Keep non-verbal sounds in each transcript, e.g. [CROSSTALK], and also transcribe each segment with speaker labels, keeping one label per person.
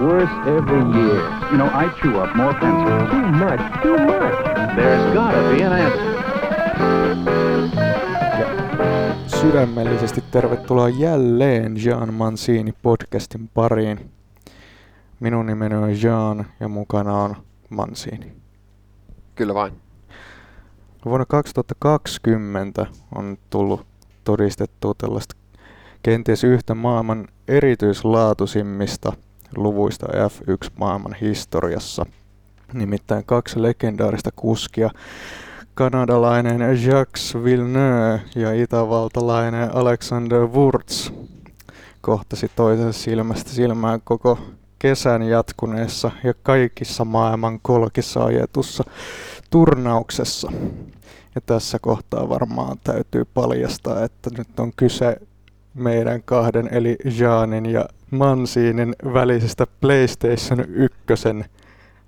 Speaker 1: worse every year. You know, I chew up more pencils.
Speaker 2: Too much, too much.
Speaker 1: There's gotta be an answer.
Speaker 3: Sydämellisesti tervetuloa jälleen Jean Mancini podcastin pariin. Minun nimeni on Jean ja mukana on Mancini.
Speaker 4: Kyllä vain.
Speaker 3: Vuonna 2020 on tullut todistettua tällaista kenties yhtä maailman erityislaatuisimmista luvuista F1 maailman historiassa. Nimittäin kaksi legendaarista kuskia, kanadalainen Jacques Villeneuve ja itävaltalainen Alexander Wurz kohtasi toisensa silmästä silmään koko kesän jatkuneessa ja kaikissa maailman kolkissa ajetussa turnauksessa. Ja tässä kohtaa varmaan täytyy paljastaa, että nyt on kyse meidän kahden eli Jaanin ja Mansiinin välisestä PlayStation 1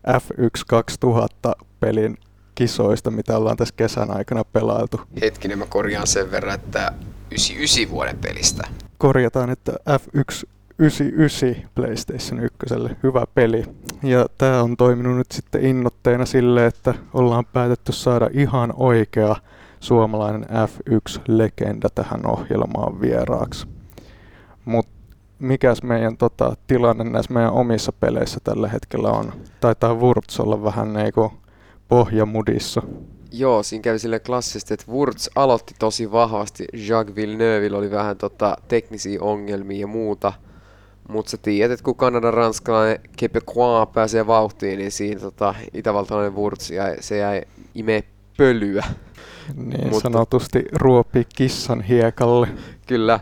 Speaker 3: F1 2000 pelin kisoista, mitä ollaan tässä kesän aikana pelailtu.
Speaker 4: Hetkinen, mä korjaan sen verran, että 99 vuoden pelistä.
Speaker 3: Korjataan, että F1 99 PlayStation 1, hyvä peli. Ja tämä on toiminut nyt sitten innoitteena sille, että ollaan päätetty saada ihan oikea suomalainen F1-legenda tähän ohjelmaan vieraaksi. Mutta mikäs meidän tota, tilanne näissä meidän omissa peleissä tällä hetkellä on? Taitaa Wurz olla vähän niinku pohjamudissa.
Speaker 4: Joo, siinä kävi sille klassisesti, että Wurz aloitti tosi vahvasti. Jacques Villeneuve oli vähän tota, teknisiä ongelmia ja muuta. Mutta sä tiedät, että kun Kanadan ranskalainen Quebecois pääsee vauhtiin, niin siinä tota, itävaltalainen Wurz jäi, se jäi imee pölyä.
Speaker 3: Niin Mutta, sanotusti ruopi kissan hiekalle.
Speaker 4: Kyllä.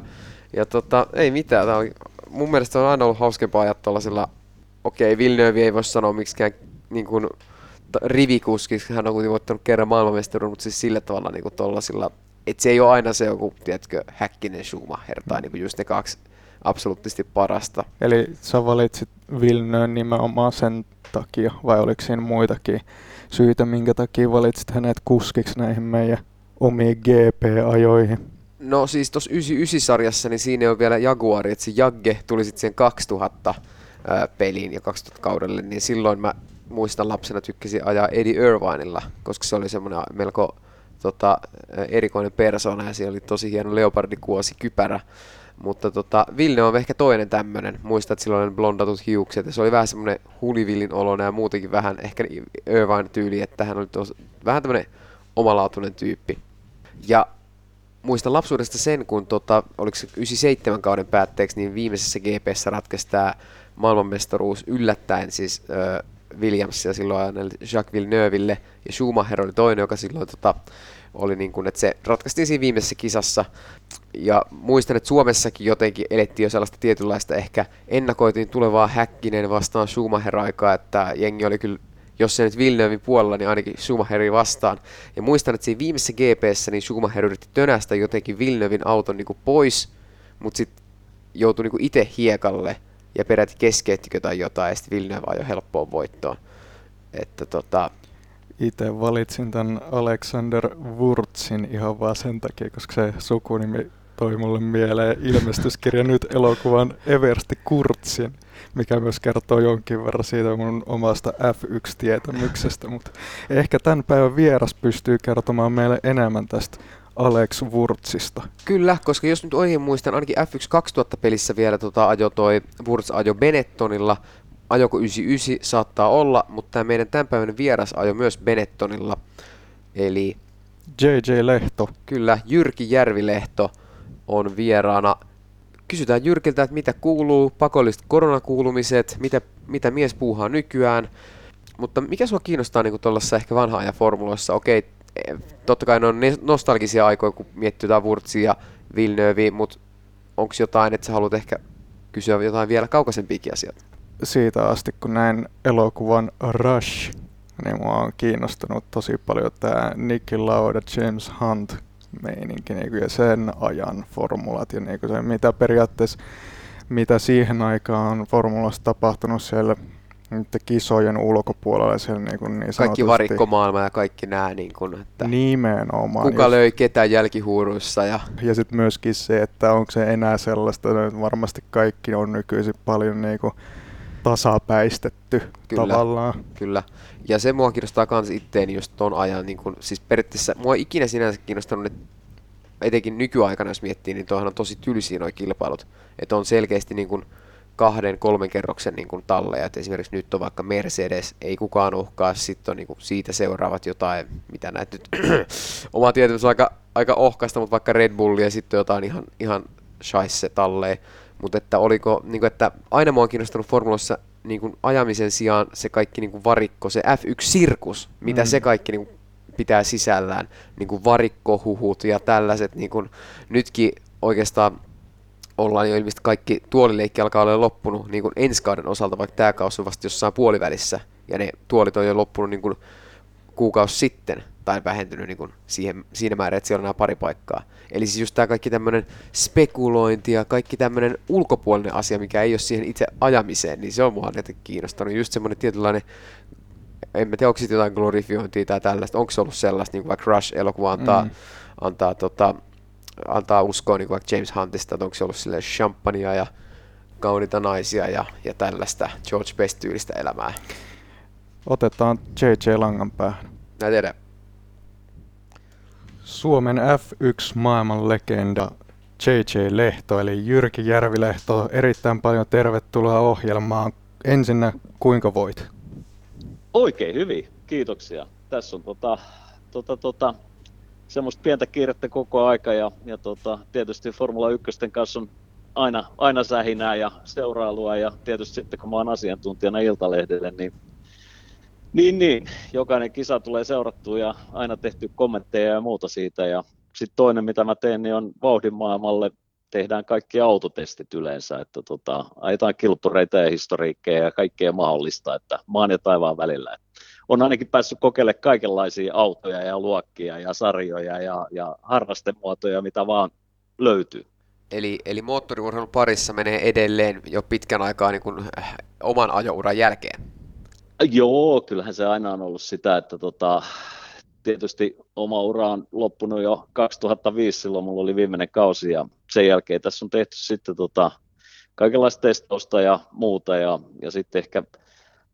Speaker 4: Ja tota, ei mitään. Tää on, mun mielestä on aina ollut hauskempaa ajaa tuollaisella, okei, okay, Villeneuve ei voi sanoa miksikään niin kuin, rivikuskiksi, hän on kuitenkin voittanut kerran maailmanmestaruuden, mutta siis sillä tavalla niin tuollaisilla, että se ei ole aina se joku, tiedätkö, Häkkinen Schumacher tai niin kuin just ne kaksi absoluuttisesti parasta.
Speaker 3: Eli sä valitsit Villeneuve nimenomaan sen takia, vai oliko siinä muitakin syitä, minkä takia valitsit hänet kuskiksi näihin meidän omiin GP-ajoihin?
Speaker 4: No siis tuossa 99-sarjassa, niin siinä on vielä Jaguari, että se Jagge tuli sitten siihen 2000 ää, peliin ja 2000 kaudelle, niin silloin mä muistan lapsena tykkäsin ajaa Eddie Irvinella, koska se oli semmoinen melko tota, erikoinen persona ja siellä oli tosi hieno leopardikuosi kypärä. Mutta tota, Ville on ehkä toinen tämmönen. Muistat, silloin blondatut hiukset ja se oli vähän semmoinen hulivillin oloinen ja muutenkin vähän ehkä Irvine tyyli, että hän oli tos, vähän tämmöinen omalaatuinen tyyppi. Ja muistan lapsuudesta sen, kun tota, oliko se 97 kauden päätteeksi, niin viimeisessä GPssä ratkaisi tämä maailmanmestaruus yllättäen siis äh, Williamsia silloin Jacques Villeneuveille ja Schumacher oli toinen, joka silloin tota, oli niin kuin, että se ratkaistiin siinä viimeisessä kisassa. Ja muistan, että Suomessakin jotenkin elettiin jo sellaista tietynlaista, ehkä ennakoitiin tulevaa Häkkinen vastaan Schumacher-aikaa, että jengi oli kyllä jos se nyt Villeneuvein puolella, niin ainakin Schumacherin vastaan. Ja muistan, että siinä viimeisessä GPssä niin Schumacher yritti tönästä jotenkin Villeneuvein auton niin kuin pois, mutta sitten joutui niin itse hiekalle ja peräti keskeyttikö tai jotain, ja sitten Villeneuve ajoi helppoon voittoon. Että tota...
Speaker 3: Itse valitsin tämän Alexander Wurzin ihan vaan sen takia, koska se sukunimi toi mulle mieleen ilmestyskirja nyt elokuvan Eversti Kurtsin, mikä myös kertoo jonkin verran siitä mun omasta F1-tietämyksestä, mutta ehkä tämän päivän vieras pystyy kertomaan meille enemmän tästä Alex Wurzista.
Speaker 4: Kyllä, koska jos nyt oikein muistan, ainakin F1 2000 pelissä vielä tota, ajo toi Wurz ajo Benettonilla, ajoko 99 saattaa olla, mutta tämä meidän tämän päivän vieras ajo myös Benettonilla, eli
Speaker 3: JJ Lehto.
Speaker 4: Kyllä, Jyrki Järvilehto on vieraana. Kysytään Jyrkiltä, että mitä kuuluu, pakolliset koronakuulumiset, mitä, mitä mies puuhaa nykyään. Mutta mikä sua kiinnostaa niin tuollaisessa ehkä vanhaa ja formuloissa? Okei, totta kai ne on nostalgisia aikoja, kun miettii jotain Wurtzia ja Villeneuve, mutta onko jotain, että sä haluat ehkä kysyä jotain vielä kaukaisempiakin asioita?
Speaker 3: Siitä asti, kun näin elokuvan Rush, niin mua on kiinnostunut tosi paljon tämä Nicky Lauda, James Hunt meininki niin ja sen ajan formulat ja niin se, mitä periaatteessa mitä siihen aikaan formulassa tapahtunut siellä kisojen ulkopuolella siellä niin, kuin niin
Speaker 4: Kaikki varikkomaailma ja kaikki nämä. Niin kuin, että
Speaker 3: nimenomaan.
Speaker 4: Kuka just. löi ketä jälkihuuruissa. Ja,
Speaker 3: ja sitten myöskin se, että onko se enää sellaista, että varmasti kaikki on nykyisin paljon niin kuin tasapäistetty
Speaker 4: Kyllä.
Speaker 3: tavallaan.
Speaker 4: Kyllä. Ja se mua kiinnostaa kans itteeni just ton ajan, niin kun, siis periaatteessa mua ei ikinä sinänsä kiinnostanut, että etenkin nykyaikana jos miettii, niin tuohan on tosi tylsiä nuo kilpailut. Että on selkeästi niin kun kahden, kolmen kerroksen niin kun talleja. Et esimerkiksi nyt on vaikka Mercedes, ei kukaan uhkaa, sitten on niin kun siitä seuraavat jotain, mitä näet nyt, [CLEARS THROAT] oma tietämys on aika, aika ohkaista, mutta vaikka Red Bull ja sitten jotain ihan, ihan shaisse talleja. Mutta että oliko, niin kun, että aina mua on kiinnostanut formulossa niin kun ajamisen sijaan se kaikki niin kun varikko, se F1-sirkus, mitä
Speaker 3: Mm.
Speaker 4: se kaikki niin kun pitää sisällään, niin kuin varikkohuhut ja tällaiset, niin kuin nytkin oikeastaan ollaan jo ilmeisesti kaikki tuolileikki alkaa olla loppunut niin kuin ensi kauden osalta, vaikka tämä kausi on vasta jossain puolivälissä, ja ne tuolit on jo loppunut niin kuin kuukausi sitten, tai vähentynyt niin kuin siihen, siinä määrin, että siellä on nämä pari paikkaa. Eli siis just tämä kaikki tämmöinen spekulointi ja kaikki tämmöinen ulkopuolinen asia, mikä ei ole siihen itse ajamiseen, niin se on mua jotenkin kiinnostanut. Just semmoinen tietynlainen en mä tiedä, onko jotain glorifiointia tai tällaista, onko se ollut sellaista, niin kuin vaikka Rush-elokuva antaa,
Speaker 3: Mm.
Speaker 4: antaa, tota, antaa uskoa niin kuin vaikka James Huntista, että onko se ollut sille champagnea ja kauniita naisia ja, ja tällaista George Best-tyylistä elämää.
Speaker 3: Otetaan JJ Langanpäähän.
Speaker 4: Mä tiedän.
Speaker 3: Suomen F1 maailman legenda JJ Lehto, eli Jyrki Järvilehto, erittäin paljon tervetuloa ohjelmaan. Ensinnä, kuinka voit?
Speaker 2: Oikein hyvin, kiitoksia. Tässä on tota, tota, tota, semmoista pientä kiirettä koko aika ja, ja tota, tietysti Formula 1 kanssa on aina, aina sähinää ja seurailua ja tietysti sitten kun mä oon asiantuntijana Iltalehdelle, niin, niin, niin jokainen kisa tulee seurattua ja aina tehty kommentteja ja muuta siitä ja sitten toinen mitä mä teen niin on vauhdin maailmalle tehdään kaikki autotestit yleensä, että tota, ajetaan kilppureita ja historiikkeja ja kaikkea mahdollista, että maan ja taivaan välillä. On ainakin päässyt kokeilemaan kaikenlaisia autoja ja luokkia ja sarjoja ja, ja harrastemuotoja, mitä vaan löytyy.
Speaker 4: Eli, eli moottoriurheilun parissa menee edelleen jo pitkän aikaa niin kuin, äh, oman ajouran jälkeen.
Speaker 2: Joo, kyllähän se aina on ollut sitä, että tota, tietysti oma ura on loppunut jo 2005, silloin mulla oli viimeinen kausi ja sen jälkeen tässä on tehty sitten tota, kaikenlaista testausta ja muuta ja, ja sitten ehkä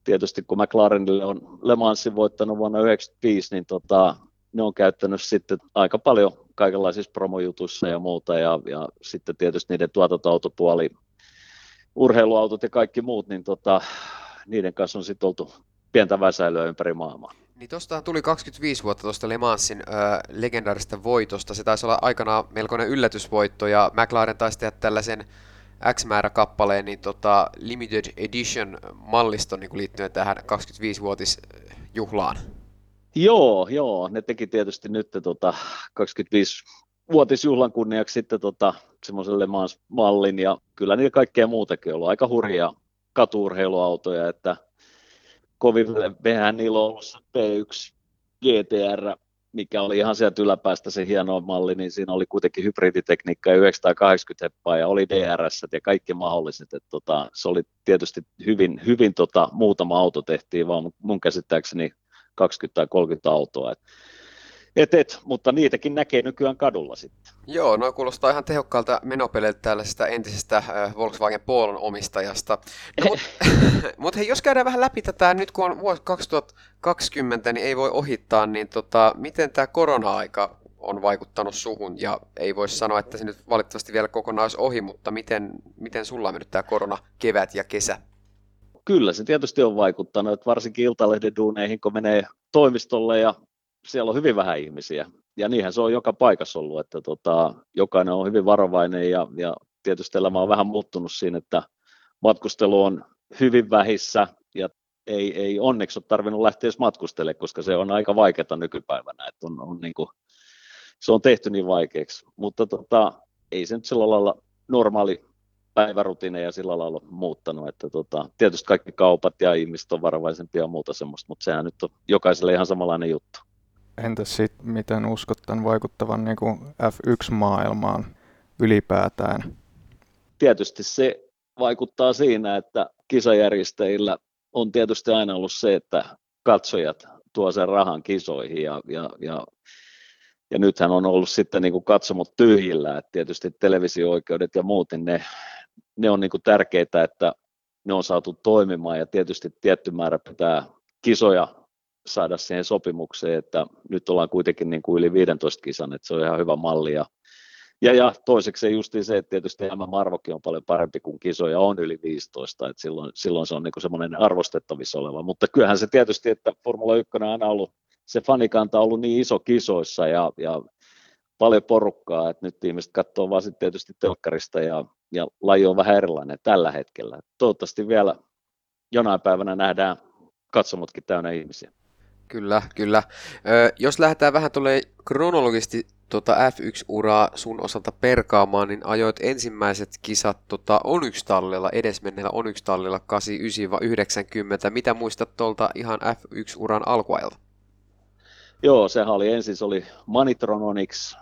Speaker 2: tietysti kun McLarenille on Le Mansin voittanut vuonna 1995, niin tota, ne on käyttänyt sitten aika paljon kaikenlaisissa promojutuissa ja muuta ja, ja sitten tietysti niiden tuotantoautopuoli, urheiluautot ja kaikki muut, niin tota, niiden kanssa on sitten oltu pientä väsäilyä ympäri maailmaa.
Speaker 4: Niin tostahan tuli 25 vuotta tuosta Le Mansin ö, legendaarista voitosta. Se taisi olla aikanaan melkoinen yllätysvoitto ja McLaren taisi tehdä tällaisen X määrä kappaleen niin tota, limited edition malliston niin liittyen tähän 25-vuotisjuhlaan.
Speaker 2: Joo, joo, ne teki tietysti nyt tota 25-vuotisjuhlan kunniaksi sitten tota, semmoisen Le Mans mallin ja kyllä niillä kaikkea muutakin on ollut aika hurjia katuurheiluautoja, että kovin vähän niillä on ollut se P1 GTR, mikä oli ihan sieltä yläpäästä se hieno malli, niin siinä oli kuitenkin hybriditekniikka ja 980 heppaa ja oli DRS ja kaikki mahdolliset. että tota, se oli tietysti hyvin, hyvin tota, muutama auto tehtiin, vaan mun käsittääkseni 20 tai 30 autoa. Et, et, et, mutta niitäkin näkee nykyään kadulla sitten.
Speaker 4: Joo, no kuulostaa ihan tehokkaalta menopeleiltä tällaisesta entisestä äh, Volkswagen Polon omistajasta. No, Mutta [LAUGHS] mut hei, jos käydään vähän läpi tätä, nyt kun on vuosi 2020, niin ei voi ohittaa, niin tota, miten tämä korona-aika on vaikuttanut suhun, ja ei voi sanoa, että se nyt valitettavasti vielä kokonaan olisi ohi, mutta miten, miten sulla on mennyt tämä korona kevät ja kesä?
Speaker 2: Kyllä se tietysti on vaikuttanut, että varsinkin Iltalehden duuneihin, kun menee toimistolle ja siellä on hyvin vähän ihmisiä. Ja niinhän se on joka paikassa ollut, että tota, jokainen on hyvin varovainen ja, ja tietysti elämä on vähän muuttunut siinä, että matkustelu on hyvin vähissä ja ei, ei onneksi ole tarvinnut lähteä edes matkustelemaan, koska se on aika vaikeaa nykypäivänä, että on, on niin kuin, se on tehty niin vaikeaksi. Mutta tota, ei se nyt sillä lailla normaali päivärutiineja sillä lailla muuttanut, että tota, tietysti kaikki kaupat ja ihmiset on varovaisempia ja muuta semmoista, mutta sehän nyt on jokaiselle ihan samanlainen juttu.
Speaker 3: Entäs sitten, miten uskot tämän vaikuttavan niin kuin F1-maailmaan ylipäätään?
Speaker 2: Tietysti se vaikuttaa siinä, että kisajärjestäjillä on tietysti aina ollut se, että katsojat tuo sen rahan kisoihin ja, ja, ja, ja nythän on ollut sitten niin kuin katsomot tyhjillä, että tietysti televisio-oikeudet ja muut, niin ne, ne on niin kuin tärkeitä, että ne on saatu toimimaan ja tietysti tietty määrä pitää kisoja saada siihen sopimukseen, että nyt ollaan kuitenkin niin kuin yli 15 kisan, että se on ihan hyvä malli ja ja, ja toiseksi just se, että tietysti MM arvokin on paljon parempi kuin kisoja on yli 15, että silloin, silloin se on niin semmoinen arvostettavissa oleva. Mutta kyllähän se tietysti, että Formula 1 on aina ollut, se fanikanta on ollut niin iso kisoissa ja, ja paljon porukkaa, että nyt ihmiset katsoo vaan sitten tietysti telkkarista ja, ja laji on vähän erilainen tällä hetkellä. Toivottavasti vielä jonain päivänä nähdään katsomotkin täynnä ihmisiä.
Speaker 4: Kyllä, kyllä. Ö, jos lähdetään vähän tulee kronologisesti tota F1-uraa sun osalta perkaamaan, niin ajoit ensimmäiset kisat tota Onyx-tallilla, edesmenneellä Onyx-tallilla 89-90. Mitä muistat tuolta ihan F1-uran alkuajalta?
Speaker 2: Joo, sehän oli ensin se oli Manitron Onyx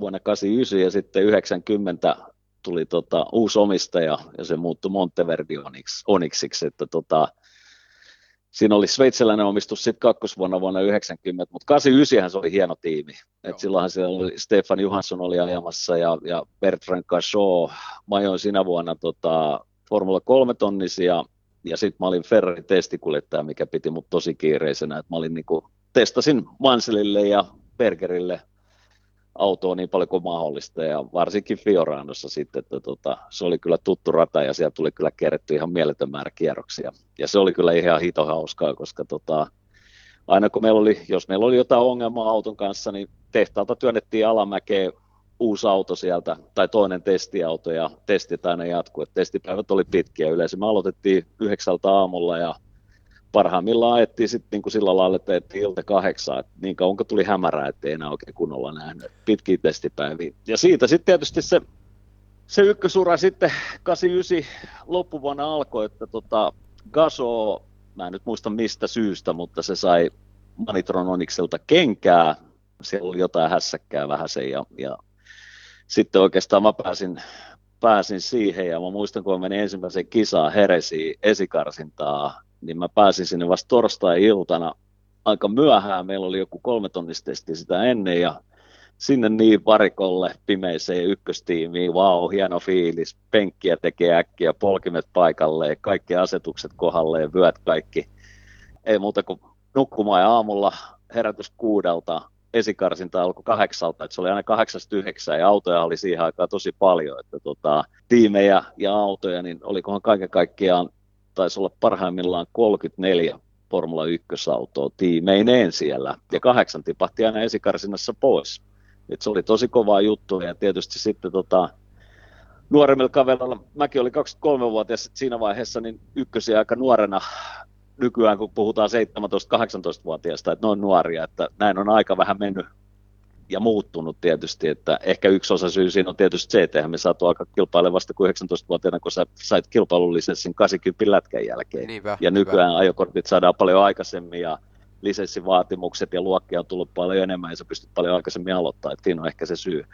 Speaker 2: vuonna 89 ja sitten 90 tuli tota, uusi omistaja ja se muuttui Monteverdi Onyx, Onyxiksi, että tota, siinä oli sveitsiläinen omistus sitten kakkosvuonna vuonna 90, mutta 89 se oli hieno tiimi. Et silloinhan siellä oli Stefan Johansson oli ajamassa ja, ja Bertrand Cachot. Mä ajoin siinä vuonna tota, Formula 3 tonnisia ja sitten mä olin Ferrari testikuljettaja, mikä piti mut tosi kiireisenä. Et mä olin niinku, testasin Manselille ja Bergerille autoa niin paljon kuin mahdollista ja varsinkin Fioranossa sitten, että tota, se oli kyllä tuttu rata ja siellä tuli kyllä kerätty ihan mieletön määrä kierroksia. Ja se oli kyllä ihan hito hauskaa, koska tota, aina kun meillä oli, jos meillä oli jotain ongelmaa auton kanssa, niin tehtaalta työnnettiin alamäkeen uusi auto sieltä, tai toinen testiauto, ja testit aina jatkuu. Testipäivät oli pitkiä yleensä. Me aloitettiin yhdeksältä aamulla, ja parhaimmillaan ajettiin sitten niin sillä lailla, että ajettiin ilta kahdeksaa, että niin kauan tuli hämärää, ettei enää oikein kunnolla nähnyt pitkiä testipäiviä. Ja siitä sitten tietysti se, se ykkösura sitten 89 loppuvuonna alkoi, että tota, Gaso, mä en nyt muista mistä syystä, mutta se sai Manitron Onyxelta kenkää, siellä oli jotain hässäkkää vähän sen ja, ja sitten oikeastaan mä pääsin, pääsin siihen ja mä muistan, kun mä menin ensimmäiseen kisaan Heresiin esikarsintaa niin mä pääsin sinne vasta torstai-iltana aika myöhään. Meillä oli joku kolme tonnistesti sitä ennen ja sinne niin varikolle pimeiseen ykköstiimiin, vau, hieno fiilis, penkkiä tekee äkkiä, polkimet paikalleen, kaikki asetukset kohdalleen, vyöt kaikki. Ei muuta kuin nukkumaan ja aamulla herätys kuudelta, esikarsinta alkoi kahdeksalta, että se oli aina kahdeksasta yhdeksään ja autoja oli siihen aikaan tosi paljon, että tota, tiimejä ja autoja, niin olikohan kaiken kaikkiaan taisi olla parhaimmillaan 34 Formula 1-autoa tiimeineen siellä, ja kahdeksan tipahti aina esikarsinnassa pois. Et se oli tosi kova juttu, ja tietysti sitten tota, nuoremmilla kavereilla, mäkin olin 23-vuotias siinä vaiheessa, niin ykkösiä aika nuorena nykyään, kun puhutaan 17-18-vuotiaista, että ne on nuoria, että näin on aika vähän mennyt ja muuttunut tietysti, että ehkä yksi osa syy siinä on tietysti se, että me saatu aika kilpailevasta kuin 19-vuotiaana, kun sä sait kilpailulisenssin 80 lätkän jälkeen.
Speaker 4: Niinpä,
Speaker 2: ja nykyään niinpä. ajokortit saadaan paljon aikaisemmin ja lisenssivaatimukset ja luokkia on tullut paljon enemmän ja sä pystyt paljon aikaisemmin aloittaa, että siinä on ehkä se syy.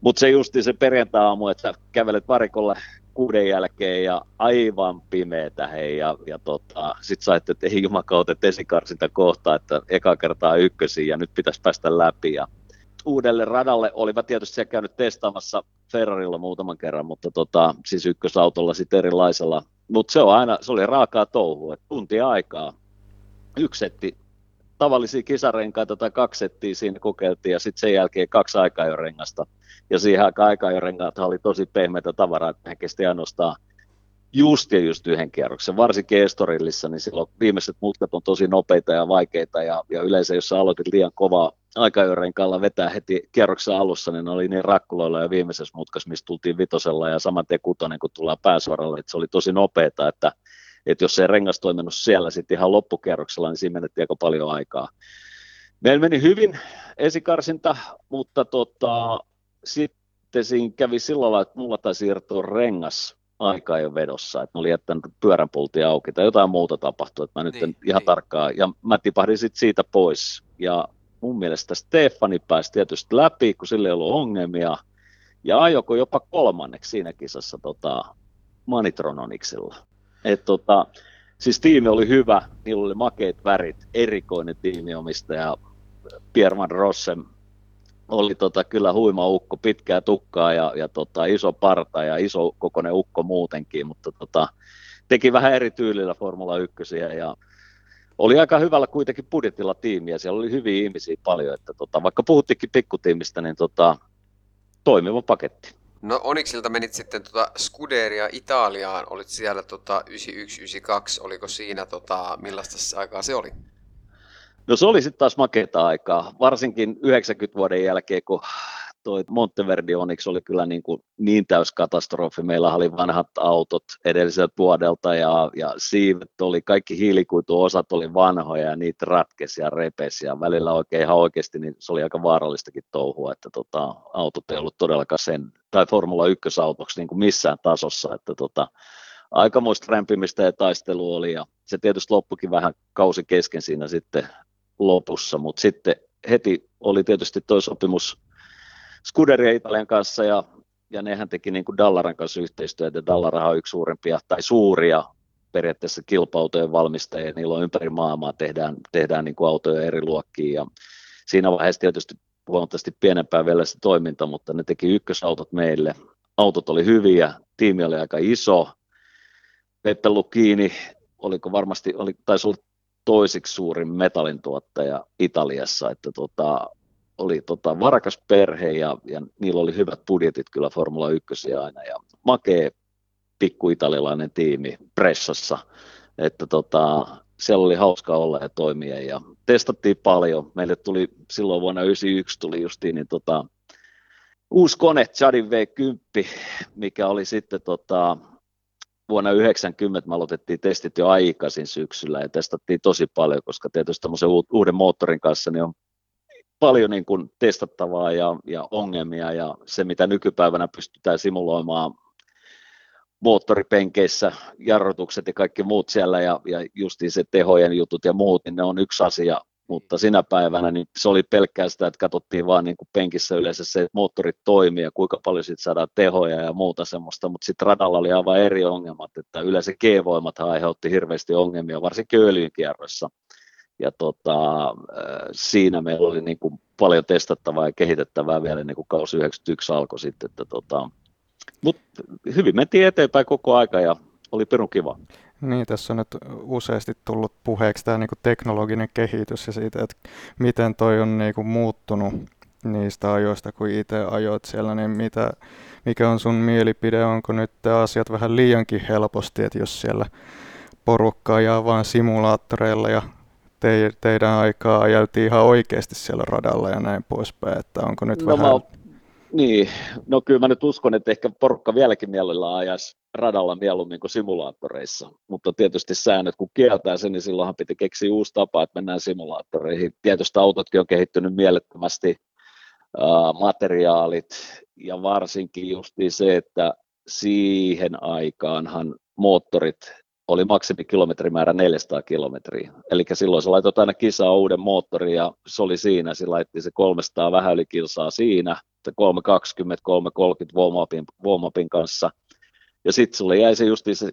Speaker 2: Mutta se justi se perjantai-aamu, että kävelet varikolle kuuden jälkeen ja aivan pimeetä hei ja, ja tota, sit sait, että ei jumakautet esikarsinta kohtaa, että eka kertaa ykkösiin ja nyt pitäisi päästä läpi ja uudelle radalle. Olivat tietysti siellä käynyt testaamassa Ferrarilla muutaman kerran, mutta tota, siis ykkösautolla sitten erilaisella. Mutta se on aina, se oli raakaa touhua, että tuntia aikaa. Yksi setti tavallisia kisarenkaita tai kaksi settiä siinä kokeiltiin ja sitten sen jälkeen kaksi rengasta. Ja siihen aikaan rengaat oli tosi pehmeitä tavaraa, että kesti ainoastaan just ja just yhden kierroksen, varsinkin Estorillissa, niin silloin viimeiset mutkat on tosi nopeita ja vaikeita, ja, ja yleensä jos sä aloitit liian kovaa aikajorenkaalla vetää heti kierroksen alussa, niin ne oli niin rakkuloilla ja viimeisessä mutkassa, missä tultiin vitosella ja saman tien kutonen, kun tullaan pääsuoralle, että se oli tosi nopeeta, että, että jos se rengas toiminut siellä sitten ihan loppukierroksella, niin siinä menettiin aika paljon aikaa. Meillä meni hyvin esikarsinta, mutta tota, sitten siinä kävi sillä lailla, että mulla taisi irtoa rengas aika jo vedossa, että mä olin jättänyt pyöränpulti auki tai jotain muuta tapahtui, että mä nyt niin, en ihan niin. tarkkaan, ja mä tipahdin sitten siitä pois, ja mun mielestä Stefani pääsi tietysti läpi, kun sillä ei ollut ongelmia, ja ajoko jopa kolmanneksi siinä kisassa tota, Manitrononiksilla. Et, tota, siis tiimi oli hyvä, niillä oli makeet värit, erikoinen tiimiomistaja Pierre Van Rossem oli tota, kyllä huima ukko, pitkää tukkaa ja, ja tota, iso parta ja iso kokoinen ukko muutenkin, mutta tota, teki vähän eri tyylillä Formula 1 ja oli aika hyvällä kuitenkin budjetilla tiimiä, siellä oli hyviä ihmisiä paljon, että tota, vaikka puhuttiinkin pikkutiimistä, niin tota, toimiva paketti.
Speaker 4: No Oniksilta menit sitten tota Scuderia Italiaan, olit siellä tota 91-92, oliko siinä, tota, millaista aikaa se oli?
Speaker 2: No se oli sitten taas makeata aikaa, varsinkin 90 vuoden jälkeen, kun toi Monteverdi Onix oli kyllä niin, kuin niin täys katastrofi. Meillä oli vanhat autot edelliseltä vuodelta ja, ja siivet oli, kaikki hiilikuituosat oli vanhoja ja niitä ratkesi ja repesi ja välillä oikein ihan oikeasti niin se oli aika vaarallistakin touhua, että tota, autot ei ollut todellakaan sen, tai Formula 1-autoksi niin kuin missään tasossa, että tota, aikamoista rämpimistä ja taistelu oli ja se tietysti loppukin vähän kausi kesken siinä sitten lopussa, mutta sitten heti oli tietysti tuo sopimus Scuderia Italian kanssa ja, ja nehän teki niin kuin Dallaran kanssa yhteistyötä. Dallara on yksi suurimpia tai suuria periaatteessa kilpautojen valmistajia. Niillä on ympäri maailmaa tehdään, tehdään niin kuin autoja eri luokkiin ja siinä vaiheessa tietysti huomattavasti pienempää vielä se toiminta, mutta ne teki ykkösautot meille. Autot oli hyviä, tiimi oli aika iso. Peppe Lucchini, oliko varmasti, oli, taisi olla toisiksi suurin metallintuottaja Italiassa, että tota, oli tota, varakas perhe ja, ja niillä oli hyvät budjetit kyllä Formula 1 aina ja makee pikku-italialainen tiimi pressassa, että tota, siellä oli hauska olla ja toimia ja testattiin paljon. Meille tuli silloin vuonna 1991 tuli justiin niin tota, uusi kone, Chadin V10, mikä oli sitten tota, vuonna 90 me aloitettiin testit jo aikaisin syksyllä ja testattiin tosi paljon, koska tietysti tämmöisen uuden moottorin kanssa niin on paljon niin kuin testattavaa ja, ja ongelmia ja se, mitä nykypäivänä pystytään simuloimaan moottoripenkeissä, jarrutukset ja kaikki muut siellä ja, ja justiin se tehojen jutut ja muut, niin ne on yksi asia, mutta sinä päivänä niin se oli pelkkää sitä, että katsottiin vaan niin kuin penkissä yleensä se, että moottorit toimii ja kuinka paljon siitä saadaan tehoja ja muuta semmoista, mutta sitten radalla oli aivan eri ongelmat, että yleensä G-voimat aiheutti hirveästi ongelmia, varsinkin öljynkierrossa ja tota, siinä meillä oli niin kuin paljon testattavaa ja kehitettävää vielä niin kuin kausi 91 alkoi sitten. Että tota, mutta hyvin mentiin eteenpäin koko aika ja oli perun kiva.
Speaker 3: Niin, tässä on nyt useasti tullut puheeksi tämä niinku teknologinen kehitys ja siitä, että miten toi on niinku muuttunut niistä ajoista, kun itse ajoit siellä, niin mitä, mikä on sun mielipide, onko nyt asiat vähän liiankin helposti, että jos siellä porukka ajaa vain simulaattoreilla ja te, teidän aikaa ajeltiin ihan oikeasti siellä radalla ja näin poispäin, että onko nyt no, vähän... Mä,
Speaker 2: niin, no kyllä mä nyt uskon, että ehkä porukka vieläkin mielellään ajaisi radalla mieluummin kuin simulaattoreissa, mutta tietysti säännöt, kun kieltää sen, niin silloinhan piti keksiä uusi tapa, että mennään simulaattoreihin. Tietysti autotkin on kehittynyt mielettömästi, uh, materiaalit ja varsinkin justiin se, että siihen aikaanhan moottorit oli maksimikilometrimäärä 400 kilometriä. Eli silloin sä laitoit aina kisaa uuden moottorin ja se oli siinä, sillä laitettiin se 300 vähän yli kilsaa siinä, 320, 330 warm-upin, kanssa. Ja sitten sulle jäi se justiin se 60-70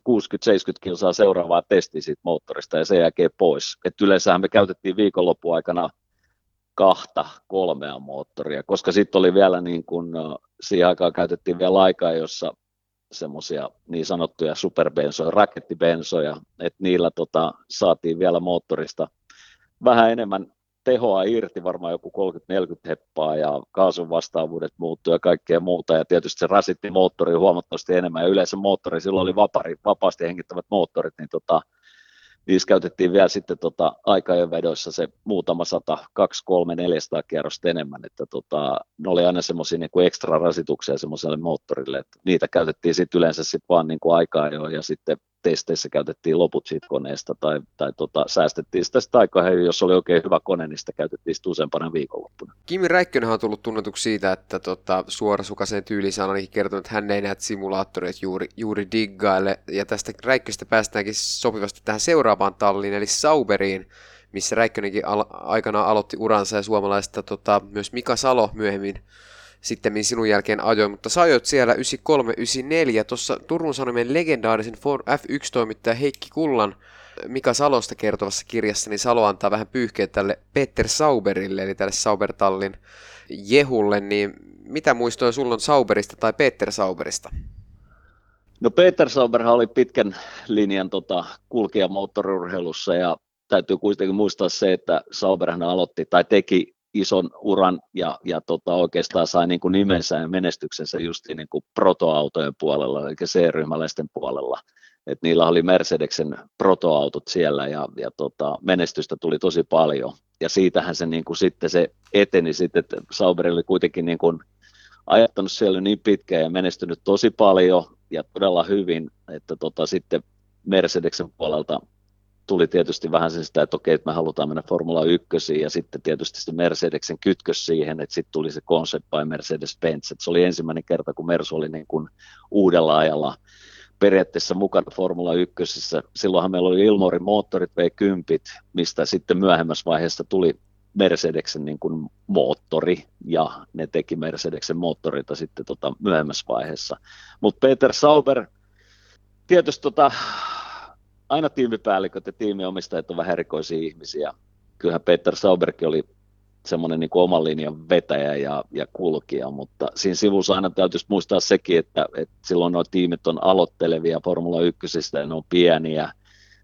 Speaker 2: kilsaa seuraavaa testiä siitä moottorista ja sen jälkeen pois. Et yleensähän me käytettiin viikonloppuaikana kahta, kolmea moottoria, koska sitten oli vielä niin kuin, siihen aikaan käytettiin vielä aikaa, jossa semmoisia niin sanottuja superbensoja, rakettibensoja, että niillä tota, saatiin vielä moottorista vähän enemmän tehoa irti, varmaan joku 30-40 heppaa ja kaasun vastaavuudet muuttui ja kaikkea muuta. Ja tietysti se rasitti moottori huomattavasti enemmän ja yleensä moottori, silloin oli vapari, vapaasti hengittävät moottorit, niin tota, niissä käytettiin vielä sitten tota, aikajen vedoissa se muutama sata, kaksi, kolme, neljästä kierrosta enemmän, että tota, ne oli aina semmoisia niin ekstra rasituksia semmoiselle moottorille, että niitä käytettiin sitten yleensä sitten vaan niin kuin aikaa jo ja sitten testeissä käytettiin loput siitä koneesta tai, tai tota, säästettiin sitä, sitä aikaa, jos oli oikein hyvä kone, niin sitä käytettiin sitten useampana viikonloppuna.
Speaker 4: Kimi Räikkönen on tullut tunnetuksi siitä, että tota, suorasukaisen tyyliin on ainakin kertonut, että hän ei näitä simulaattoreita juuri, juuri diggaile, ja tästä Räikköstä päästäänkin sopivasti tähän seuraavaan talliin, eli Sauberiin, missä Räikkönenkin al- aikanaan aloitti uransa ja suomalaista tota, myös Mika Salo myöhemmin sitten sinun jälkeen ajoin, mutta sä ajoit siellä 93-94 tuossa Turun Sanomien legendaarisen F1-toimittaja Heikki Kullan Mika Salosta kertovassa kirjassa, niin Salo antaa vähän pyyhkeet tälle Peter Sauberille, eli tälle Saubertallin Jehulle, niin mitä muistoja sulla on Sauberista tai Peter Sauberista?
Speaker 2: No Peter Sauberhan oli pitkän linjan tota, kulkija moottoriurheilussa ja täytyy kuitenkin muistaa se, että Sauberhan aloitti tai teki ison uran ja, ja tota, oikeastaan sai niin kuin nimensä ja menestyksensä just niin kuin protoautojen puolella, eli C-ryhmäläisten puolella. Et niillä oli Mercedeksen protoautot siellä ja, ja tota, menestystä tuli tosi paljon. Ja siitähän se, niin kuin sitten se eteni sitten, että Sauber oli kuitenkin niin kuin ajattanut siellä niin pitkään ja menestynyt tosi paljon ja todella hyvin, että tota, sitten Mercedeksen puolelta tuli tietysti vähän sen sitä, että okei, että me halutaan mennä Formula 1 ja sitten tietysti se Mercedeksen kytkös siihen, että sitten tuli se Concept by Mercedes-Benz, että se oli ensimmäinen kerta, kun Mersu oli niin kuin uudella ajalla periaatteessa mukana Formula 1. Silloinhan meillä oli Ilmorin moottorit V10, mistä sitten myöhemmässä vaiheessa tuli Mercedeksen niin kuin moottori, ja ne teki Mercedeksen moottorita sitten tota myöhemmässä vaiheessa. Mutta Peter Sauber, tietysti tota, aina tiimipäälliköt ja tiimiomistajat ovat vähän erikoisia ihmisiä. Kyllähän Peter Sauberkin oli semmoinen niin oman linjan vetäjä ja, ja kulkija, mutta siinä sivussa aina täytyisi muistaa sekin, että, että silloin nuo tiimit on aloittelevia Formula 1 ja ne on pieniä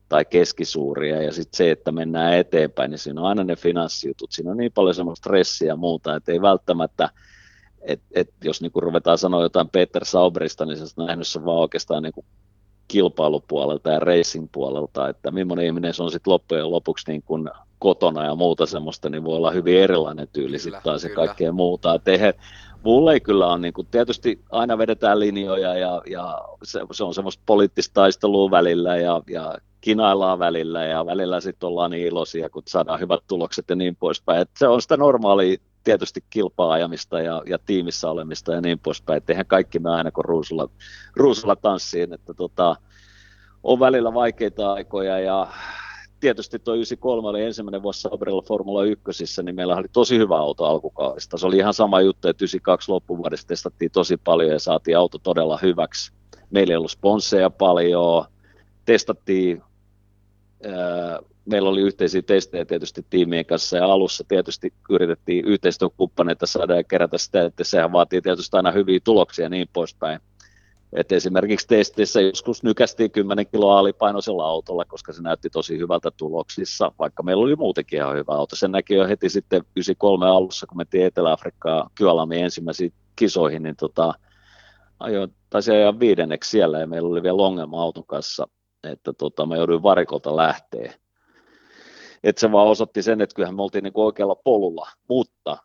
Speaker 2: tai keskisuuria ja sitten se, että mennään eteenpäin, niin siinä on aina ne finanssijutut, siinä on niin paljon semmoista stressiä ja muuta, että ei välttämättä et, et jos niin ruvetaan sanoa jotain Peter Sauberista, niin se on nähnyt se vaan oikeastaan niin kilpailupuolelta ja racing puolelta, että millainen ihminen se on sitten loppujen lopuksi niin kuin kotona ja muuta semmoista, niin voi olla hyvin erilainen tyyli sitten taas se kaikkea muuta. Et eihän, mulle ei kyllä ole, niin kuin, tietysti aina vedetään linjoja ja, ja se, se, on semmoista poliittista taistelua välillä ja, ja kinaillaan välillä ja välillä sitten ollaan niin iloisia, kun saadaan hyvät tulokset ja niin poispäin. Et se on sitä normaalia tietysti kilpaajamista ja, ja tiimissä olemista ja niin poispäin. Et eihän kaikki me aina kun ruusulla, ruusulla tanssiin, että tota, on välillä vaikeita aikoja ja tietysti tuo 93 oli ensimmäinen vuosi Sauberilla Formula 1, niin meillä oli tosi hyvä auto alkukaudesta. Se oli ihan sama juttu, että 92 loppuvuodesta testattiin tosi paljon ja saatiin auto todella hyväksi. Meillä ei ollut sponsseja paljon, testattiin, meillä oli yhteisiä testejä tietysti tiimien kanssa ja alussa tietysti yritettiin yhteistyökumppaneita saada ja kerätä sitä, että sehän vaatii tietysti aina hyviä tuloksia ja niin poispäin. Et esimerkiksi testissä joskus nykästiin 10 kiloa alipainoisella autolla, koska se näytti tosi hyvältä tuloksissa, vaikka meillä oli muutenkin ihan hyvä auto. Se näki jo heti sitten 93 alussa, kun mentiin Etelä-Afrikkaan Kyalamiin ensimmäisiin kisoihin, niin tota, ajoin, taisi ajaa viidenneksi siellä ja meillä oli vielä ongelma auton kanssa, että tota, mä jouduin varikolta lähteä. Et se vaan osoitti sen, että kyllähän me oltiin niin oikealla polulla, mutta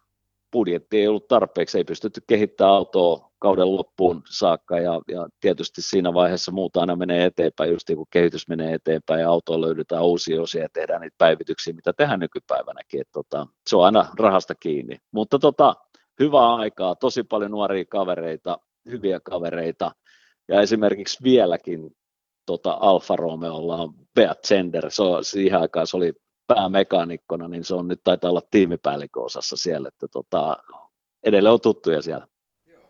Speaker 2: budjetti ei ollut tarpeeksi, ei pystytty kehittämään autoa kauden loppuun saakka ja, ja tietysti siinä vaiheessa muuta aina menee eteenpäin, just kun kehitys menee eteenpäin ja autoon löydetään uusia osia ja tehdään niitä päivityksiä, mitä tehdään nykypäivänäkin, että tota, se on aina rahasta kiinni. Mutta tota, hyvää aikaa, tosi paljon nuoria kavereita, hyviä kavereita ja esimerkiksi vieläkin tota Alfa Romeolla on Beat Zender, se on, siihen aikaan se oli päämekanikkona, niin se on nyt taitaa olla tiimipäällikköosassa siellä, että tota, edelleen on tuttuja siellä.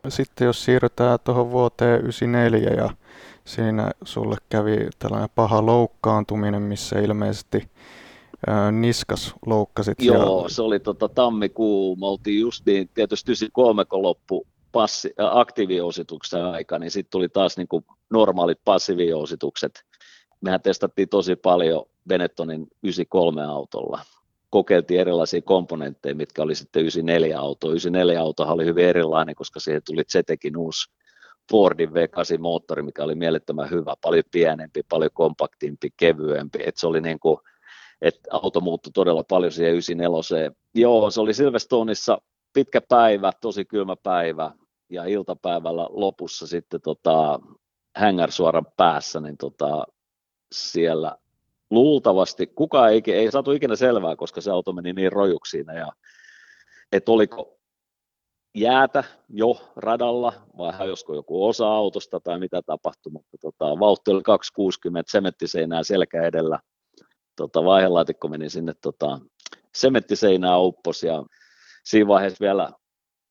Speaker 3: Sitten jos siirrytään tuohon vuoteen 94 ja siinä sulle kävi tällainen paha loukkaantuminen, missä ilmeisesti ää, niskas loukkasit.
Speaker 2: Joo, ja... se oli tota, tammikuu, me oltiin just niin, tietysti 93 kun loppu passi, aktiiviosituksen aika, niin sitten tuli taas niin kuin normaalit passiiviositukset. Mehän testattiin tosi paljon Benettonin 93 autolla. Kokeiltiin erilaisia komponentteja, mitkä oli sitten 94 auto. 94 auto oli hyvin erilainen, koska siihen tuli Zetekin uusi Fordin V8 moottori, mikä oli mielettömän hyvä, paljon pienempi, paljon kompaktimpi, kevyempi. Et se oli niin kuin, että auto muuttui todella paljon siihen 94. Joo, se oli Silverstoneissa pitkä päivä, tosi kylmä päivä, ja iltapäivällä lopussa sitten tota, hängärsuoran päässä, niin tota, siellä luultavasti, kukaan ei, ei saatu ikinä selvää, koska se auto meni niin rojuksi ja että oliko jäätä jo radalla, vai josko joku osa autosta tai mitä tapahtui, mutta tota, vauhti oli 260, sementtiseinää selkä edellä, tota, vaihelaatikko meni sinne tota, sementtiseinää uppos, ja siinä vaiheessa vielä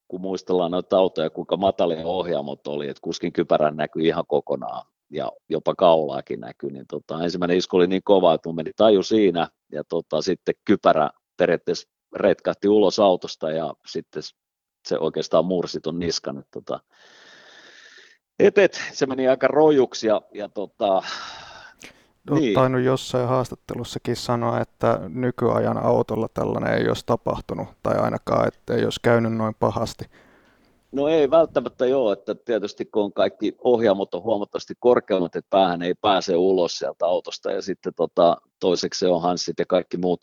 Speaker 2: kun muistellaan noita autoja, kuinka matalia ohjaamot oli, että kuskin kypärän näkyi ihan kokonaan ja jopa kaulaakin näkyy, niin tota, ensimmäinen isku oli niin kova, että mun meni taju siinä ja tota, sitten kypärä periaatteessa retkahti ulos autosta ja sitten se oikeastaan mursi tuon niskan. Että, tota, et, et, se meni aika rojuksi ja, ja tota,
Speaker 3: Olet
Speaker 2: Niin.
Speaker 3: tainnut jossain haastattelussakin sanoa, että nykyajan autolla tällainen ei olisi tapahtunut, tai ainakaan, että ei olisi käynyt noin pahasti.
Speaker 2: No ei välttämättä joo, että tietysti kun on kaikki ohjaamot on huomattavasti korkeammat, että päähän ei pääse ulos sieltä autosta ja sitten tota, toiseksi se on hanssit ja kaikki muut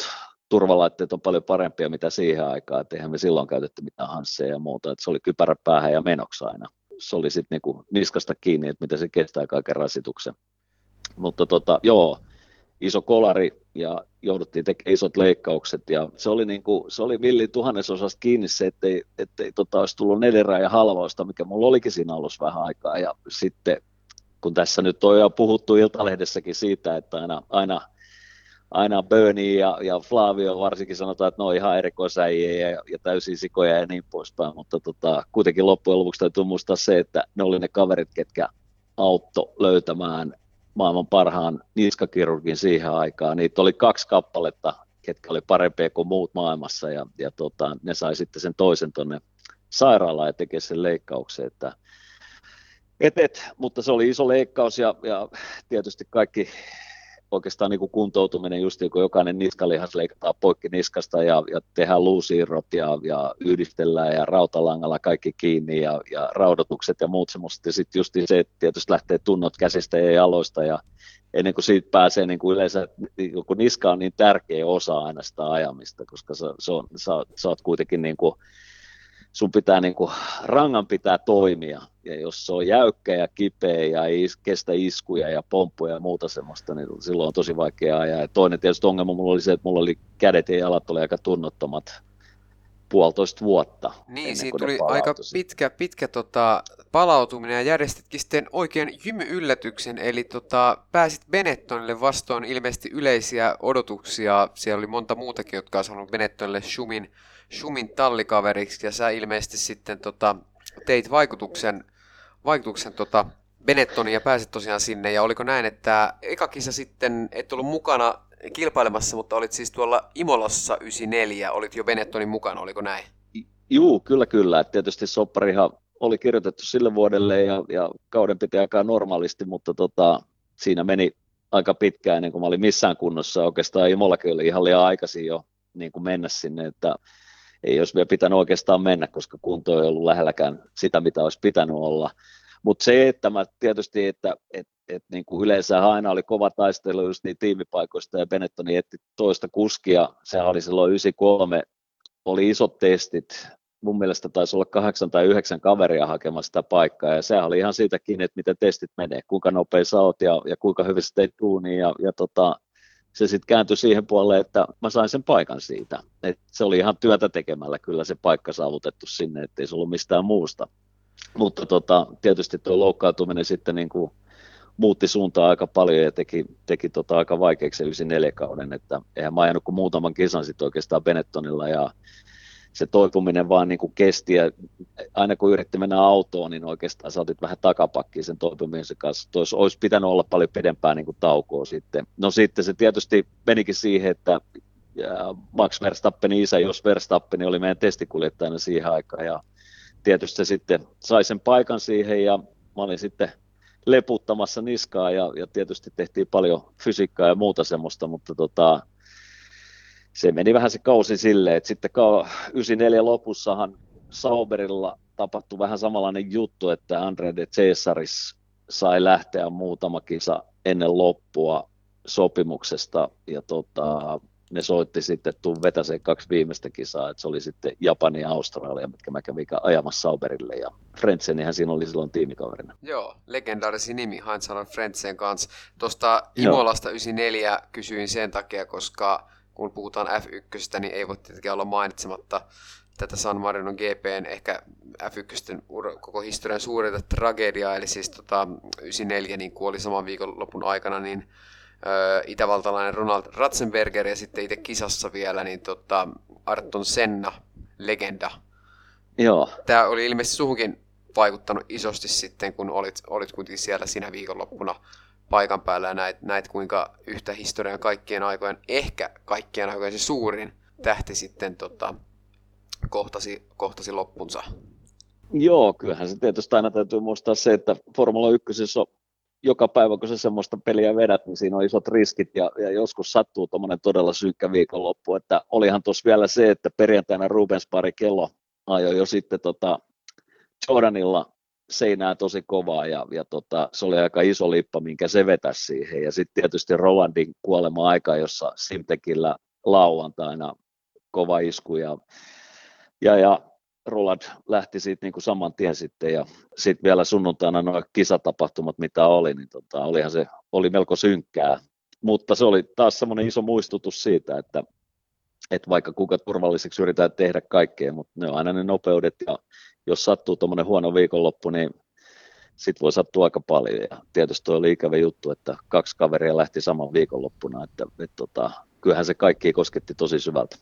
Speaker 2: turvalaitteet on paljon parempia mitä siihen aikaan, että eihän me silloin käytetty mitään hansseja ja muuta, että se oli kypärä päähän ja menoksi aina. Se oli sitten niinku niskasta kiinni, että miten se kestää kaiken rasituksen. Mutta tota, joo, iso kolari ja jouduttiin tekemään isot leikkaukset. Ja se oli, niin kuin, se oli villi tuhannesosasta kiinni se, ettei, ettei tota, olisi tullut neliraajan halvausta, mikä mulla olikin siinä alussa vähän aikaa. Ja sitten kun tässä nyt on jo puhuttu Iltalehdessäkin siitä, että aina, aina, aina Bernie ja, ja Flavio varsinkin sanotaan, että ne on ihan erikoisäjiä ja, ja täysin sikoja ja niin poispäin, mutta tota, kuitenkin loppujen lopuksi täytyy muistaa se, että ne oli ne kaverit, ketkä auttoi löytämään maailman parhaan niskakirurgin siihen aikaan. Niitä oli kaksi kappaletta, ketkä oli parempia kuin muut maailmassa ja, ja tota, ne sai sitten sen toisen tuonne sairaalaan ja tekee sen leikkauksen, että et, et, mutta se oli iso leikkaus ja, ja tietysti kaikki oikeastaan niin kuin kuntoutuminen, just niin kuin jokainen niskalihas leikataan poikki niskasta ja, ja tehdään luusiirrot ja, ja yhdistellään ja rautalangalla kaikki kiinni ja, ja raudotukset ja muut semmoista. Ja sitten just se, että tietysti lähtee tunnot käsistä ja jaloista ja ennen kuin siitä pääsee niin kuin yleensä, kun niska on niin tärkeä osa aina sitä ajamista, koska sä, se on, sä, sä oot kuitenkin niin kuin, sun pitää niin kuin, rangan pitää toimia, ja jos se on jäykkä ja kipeä ja ei kestä iskuja ja pomppuja ja muuta semmoista, niin silloin on tosi vaikea ajaa. Ja toinen tietysti ongelma mulla oli se, että mulla oli kädet ja jalat oli aika tunnottomat puolitoista vuotta.
Speaker 4: Niin, siinä tuli aika pitkä, pitkä tota, palautuminen ja järjestitkin sitten oikein jymy-yllätyksen, eli tota, pääsit Benettonille vastoin ilmeisesti yleisiä odotuksia. Siellä oli monta muutakin, jotka olisi halunnut Benettonille Schumin, Schumin tallikaveriksi, ja sä ilmeisesti sitten tota, teit vaikutuksen, vaikutuksen tota, Benettoniin ja pääsit tosiaan sinne, ja oliko näin, että eka kisa sitten et ollut mukana kilpailemassa, mutta olit siis tuolla Imolassa 94, olit jo Benettonin mukana, oliko näin?
Speaker 2: Juu, kyllä kyllä. Et tietysti sopparihan oli kirjoitettu sille vuodelle ja, ja kauden piti aikaa normaalisti, mutta tota, siinä meni aika pitkään ennen kuin mä olin missään kunnossa. Oikeastaan Imolakin oli ihan liian aikaisin jo niin kuin mennä sinne, että ei olisi vielä pitänyt oikeastaan mennä, koska kunto ei ollut lähelläkään sitä, mitä olisi pitänyt olla. Mutta se, että mä tietysti, että et, et niin kuin yleensä aina oli kova taistelu just niin tiimipaikoista ja Benettoni etti toista kuskia, sehän oli silloin 93, oli isot testit, mun mielestä taisi olla kahdeksan tai yhdeksän kaveria hakemassa sitä paikkaa, ja sehän oli ihan siitä kiinni, että miten testit menee, kuinka nopea sä oot ja, ja kuinka hyvin sä teit duunia, ja, ja tota, se sitten kääntyi siihen puolelle, että mä sain sen paikan siitä. Et se oli ihan työtä tekemällä kyllä se paikka saavutettu sinne, ettei se ollut mistään muusta. Mutta tota, tietysti tuo loukkaantuminen sitten niin kuin muutti suuntaa aika paljon ja teki, teki tota aika vaikeaksi se 94 kauden, että eihän mä ajanut kuin muutaman kisan sitten oikeastaan Benettonilla ja se toipuminen vaan niin kuin kesti ja aina kun yritti mennä autoon, niin oikeastaan saatit vähän takapakkiin sen toipumisen kanssa. Tois olisi pitänyt olla paljon pidempää niin kuin taukoa sitten. No sitten se tietysti menikin siihen, että ja Max Verstappenin isä, jos Verstappen oli meidän testikuljettajana siihen aikaan ja tietysti sitten sai sen paikan siihen ja mä olin sitten leputtamassa niskaa ja, ja tietysti tehtiin paljon fysiikkaa ja muuta semmoista, mutta tota, se meni vähän se kausi silleen, että sitten 94 lopussahan Sauberilla tapahtui vähän samanlainen juttu, että Andre de Cesaris sai lähteä muutama kisa ennen loppua sopimuksesta ja tota, ne soitti sitten, että tuu vetäseen kaksi viimeistä kisaa, että se oli sitten Japani ja Australia, mitkä mä kävin ajamassa Sauberille ja Frentzenihän siinä oli silloin tiimikaverina.
Speaker 4: Joo, legendaarisi nimi Heinz Harald Frentzen kanssa. Tuosta. Imolasta 94 kysyin sen takia, koska kun puhutaan F1, niin ei voi tietenkään olla mainitsematta tätä San Marino GPn ehkä F1 ura- koko historian suurinta tragediaa, eli siis tota, 94 niin kuoli saman viikonlopun aikana, niin itävaltalainen Ronald Ratzenberger ja sitten itse kisassa vielä, niin tota, Arton Senna, legenda.
Speaker 2: Joo,
Speaker 4: Tämä oli ilmeisesti suhunkin vaikuttanut isosti sitten, kun olit, olit kuitenkin siellä siinä viikonloppuna paikan päällä ja näit, näit kuinka yhtä historian kaikkien aikojen, ehkä kaikkien aikojen se suurin tähti sitten tota, kohtasi, kohtasi loppunsa.
Speaker 2: Joo, kyllähän se tietysti aina täytyy muistaa se, että Formula 1 on joka päivä, kun sä semmoista peliä vedät, niin siinä on isot riskit ja, ja joskus sattuu tuommoinen todella synkkä viikonloppu. Että olihan tuossa vielä se, että perjantaina Rubens pari kello ajoi jo sitten tota Jordanilla seinää tosi kovaa ja, ja tota, se oli aika iso lippa, minkä se vetäisi siihen. Ja sitten tietysti Rolandin kuolema-aika, jossa Simtekillä lauantaina kova isku ja, ja, ja Roland lähti siitä niin kuin saman tien sitten ja sitten vielä sunnuntaina nuo kisatapahtumat, mitä oli, niin tota, olihan se oli melko synkkää. Mutta se oli taas semmoinen iso muistutus siitä, että, että vaikka kuinka turvalliseksi yritetään tehdä kaikkea, mutta ne on aina ne nopeudet ja jos sattuu tuommoinen huono viikonloppu, niin sitten voi sattua aika paljon. Ja tietysti oli ikävä juttu, että kaksi kaveria lähti saman viikonloppuna, että, että, että tota, kyllähän se kaikki kosketti tosi syvältä.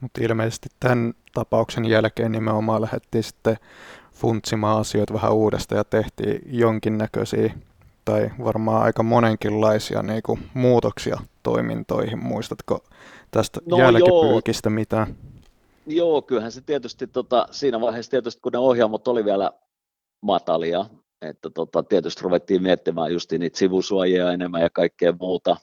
Speaker 3: Mutta ilmeisesti tämän tapauksen jälkeen nimenomaan lähdettiin sitten funtsimaan asioita vähän uudesta ja tehtiin jonkinnäköisiä tai varmaan aika monenkinlaisia niin kuin, muutoksia toimintoihin. Muistatko tästä no jälkipyykistä joo. mitään?
Speaker 2: Joo, kyllähän se tietysti tota, siinä vaiheessa tietysti, kun ne ohjaamot oli vielä matalia, että tota, tietysti ruvettiin miettimään just niitä sivusuojia enemmän ja kaikkea muuta.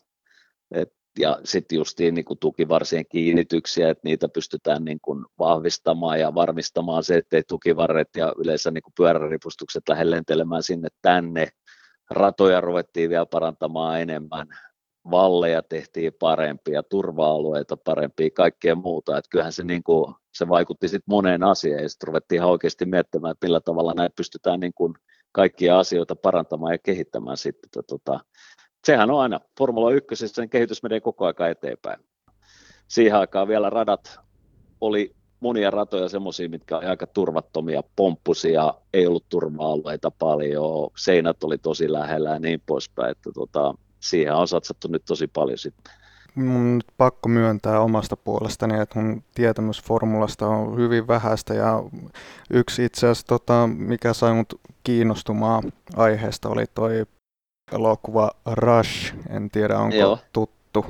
Speaker 2: Et, ja sitten justiin niin tukivarsien kiinnityksiä, että niitä pystytään niin kuin vahvistamaan ja varmistamaan se, ettei tukivarret ja yleensä niin kuin pyöräripustukset lähde lentelemään sinne tänne. Ratoja ruvettiin vielä parantamaan enemmän, valleja tehtiin parempia, turva-alueita parempia, kaikkea muuta. Että kyllähän se, niin kuin, se vaikutti sitten moneen asiaan ja sitten ruvettiin ihan oikeasti miettimään, että millä tavalla näitä pystytään niin kuin kaikkia asioita parantamaan ja kehittämään sitten. Tota, sehän on aina Formula 1, sen kehitys menee koko ajan eteenpäin. Siihen aikaan vielä radat oli monia ratoja semmoisia, mitkä oli aika turvattomia, pomppusia, ei ollut turva-alueita paljon, seinät oli tosi lähellä ja niin poispäin, että tota, siihen on satsattu nyt tosi paljon sitten.
Speaker 3: Mun nyt pakko myöntää omasta puolestani, että mun tietämys formulasta on hyvin vähäistä ja yksi itse asiassa, tota, mikä sai mut kiinnostumaan aiheesta, oli toi elokuva Rush. En tiedä, onko Joo. tuttu.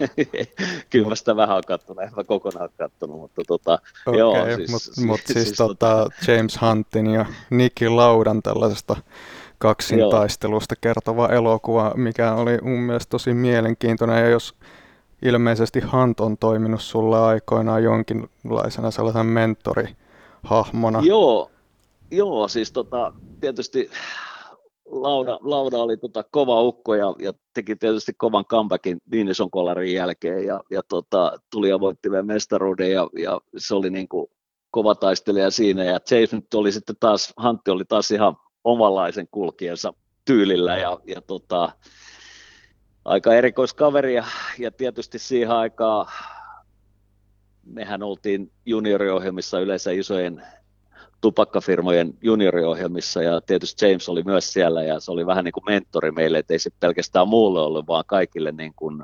Speaker 3: [LAUGHS]
Speaker 2: Kyllä mä sitä vähän on kattonut, en mä kokonaan kattonut, mutta tota,
Speaker 3: okay, joo. Siis, mutta mut siis, siis tota, tota, James Huntin ja Nicky Laudan tällaisesta kaksintaistelusta kertova elokuva, mikä oli mun mielestä tosi mielenkiintoinen. Ja jos ilmeisesti Hunt on toiminut sulle aikoinaan jonkinlaisena sellaisen mentorihahmona.
Speaker 2: Joo, joo siis tota, tietysti Lauda, Lauda oli tota kova ukko ja, ja, teki tietysti kovan comebackin Viinison kolarin jälkeen ja, ja tota, tuli ja voitti vielä mestaruuden ja, ja se oli niin kuin kova taistelija siinä. Ja Chase nyt oli sitten taas, Hantti oli taas ihan omanlaisen kulkiensa tyylillä ja, ja tota, aika erikoiskaveri ja, ja tietysti siihen aikaan mehän oltiin junioriohjelmissa yleensä isojen tupakkafirmojen junioriohjelmissa ja tietysti James oli myös siellä ja se oli vähän niin kuin mentori meille, että ei se pelkästään muulle ollut, vaan kaikille niin kuin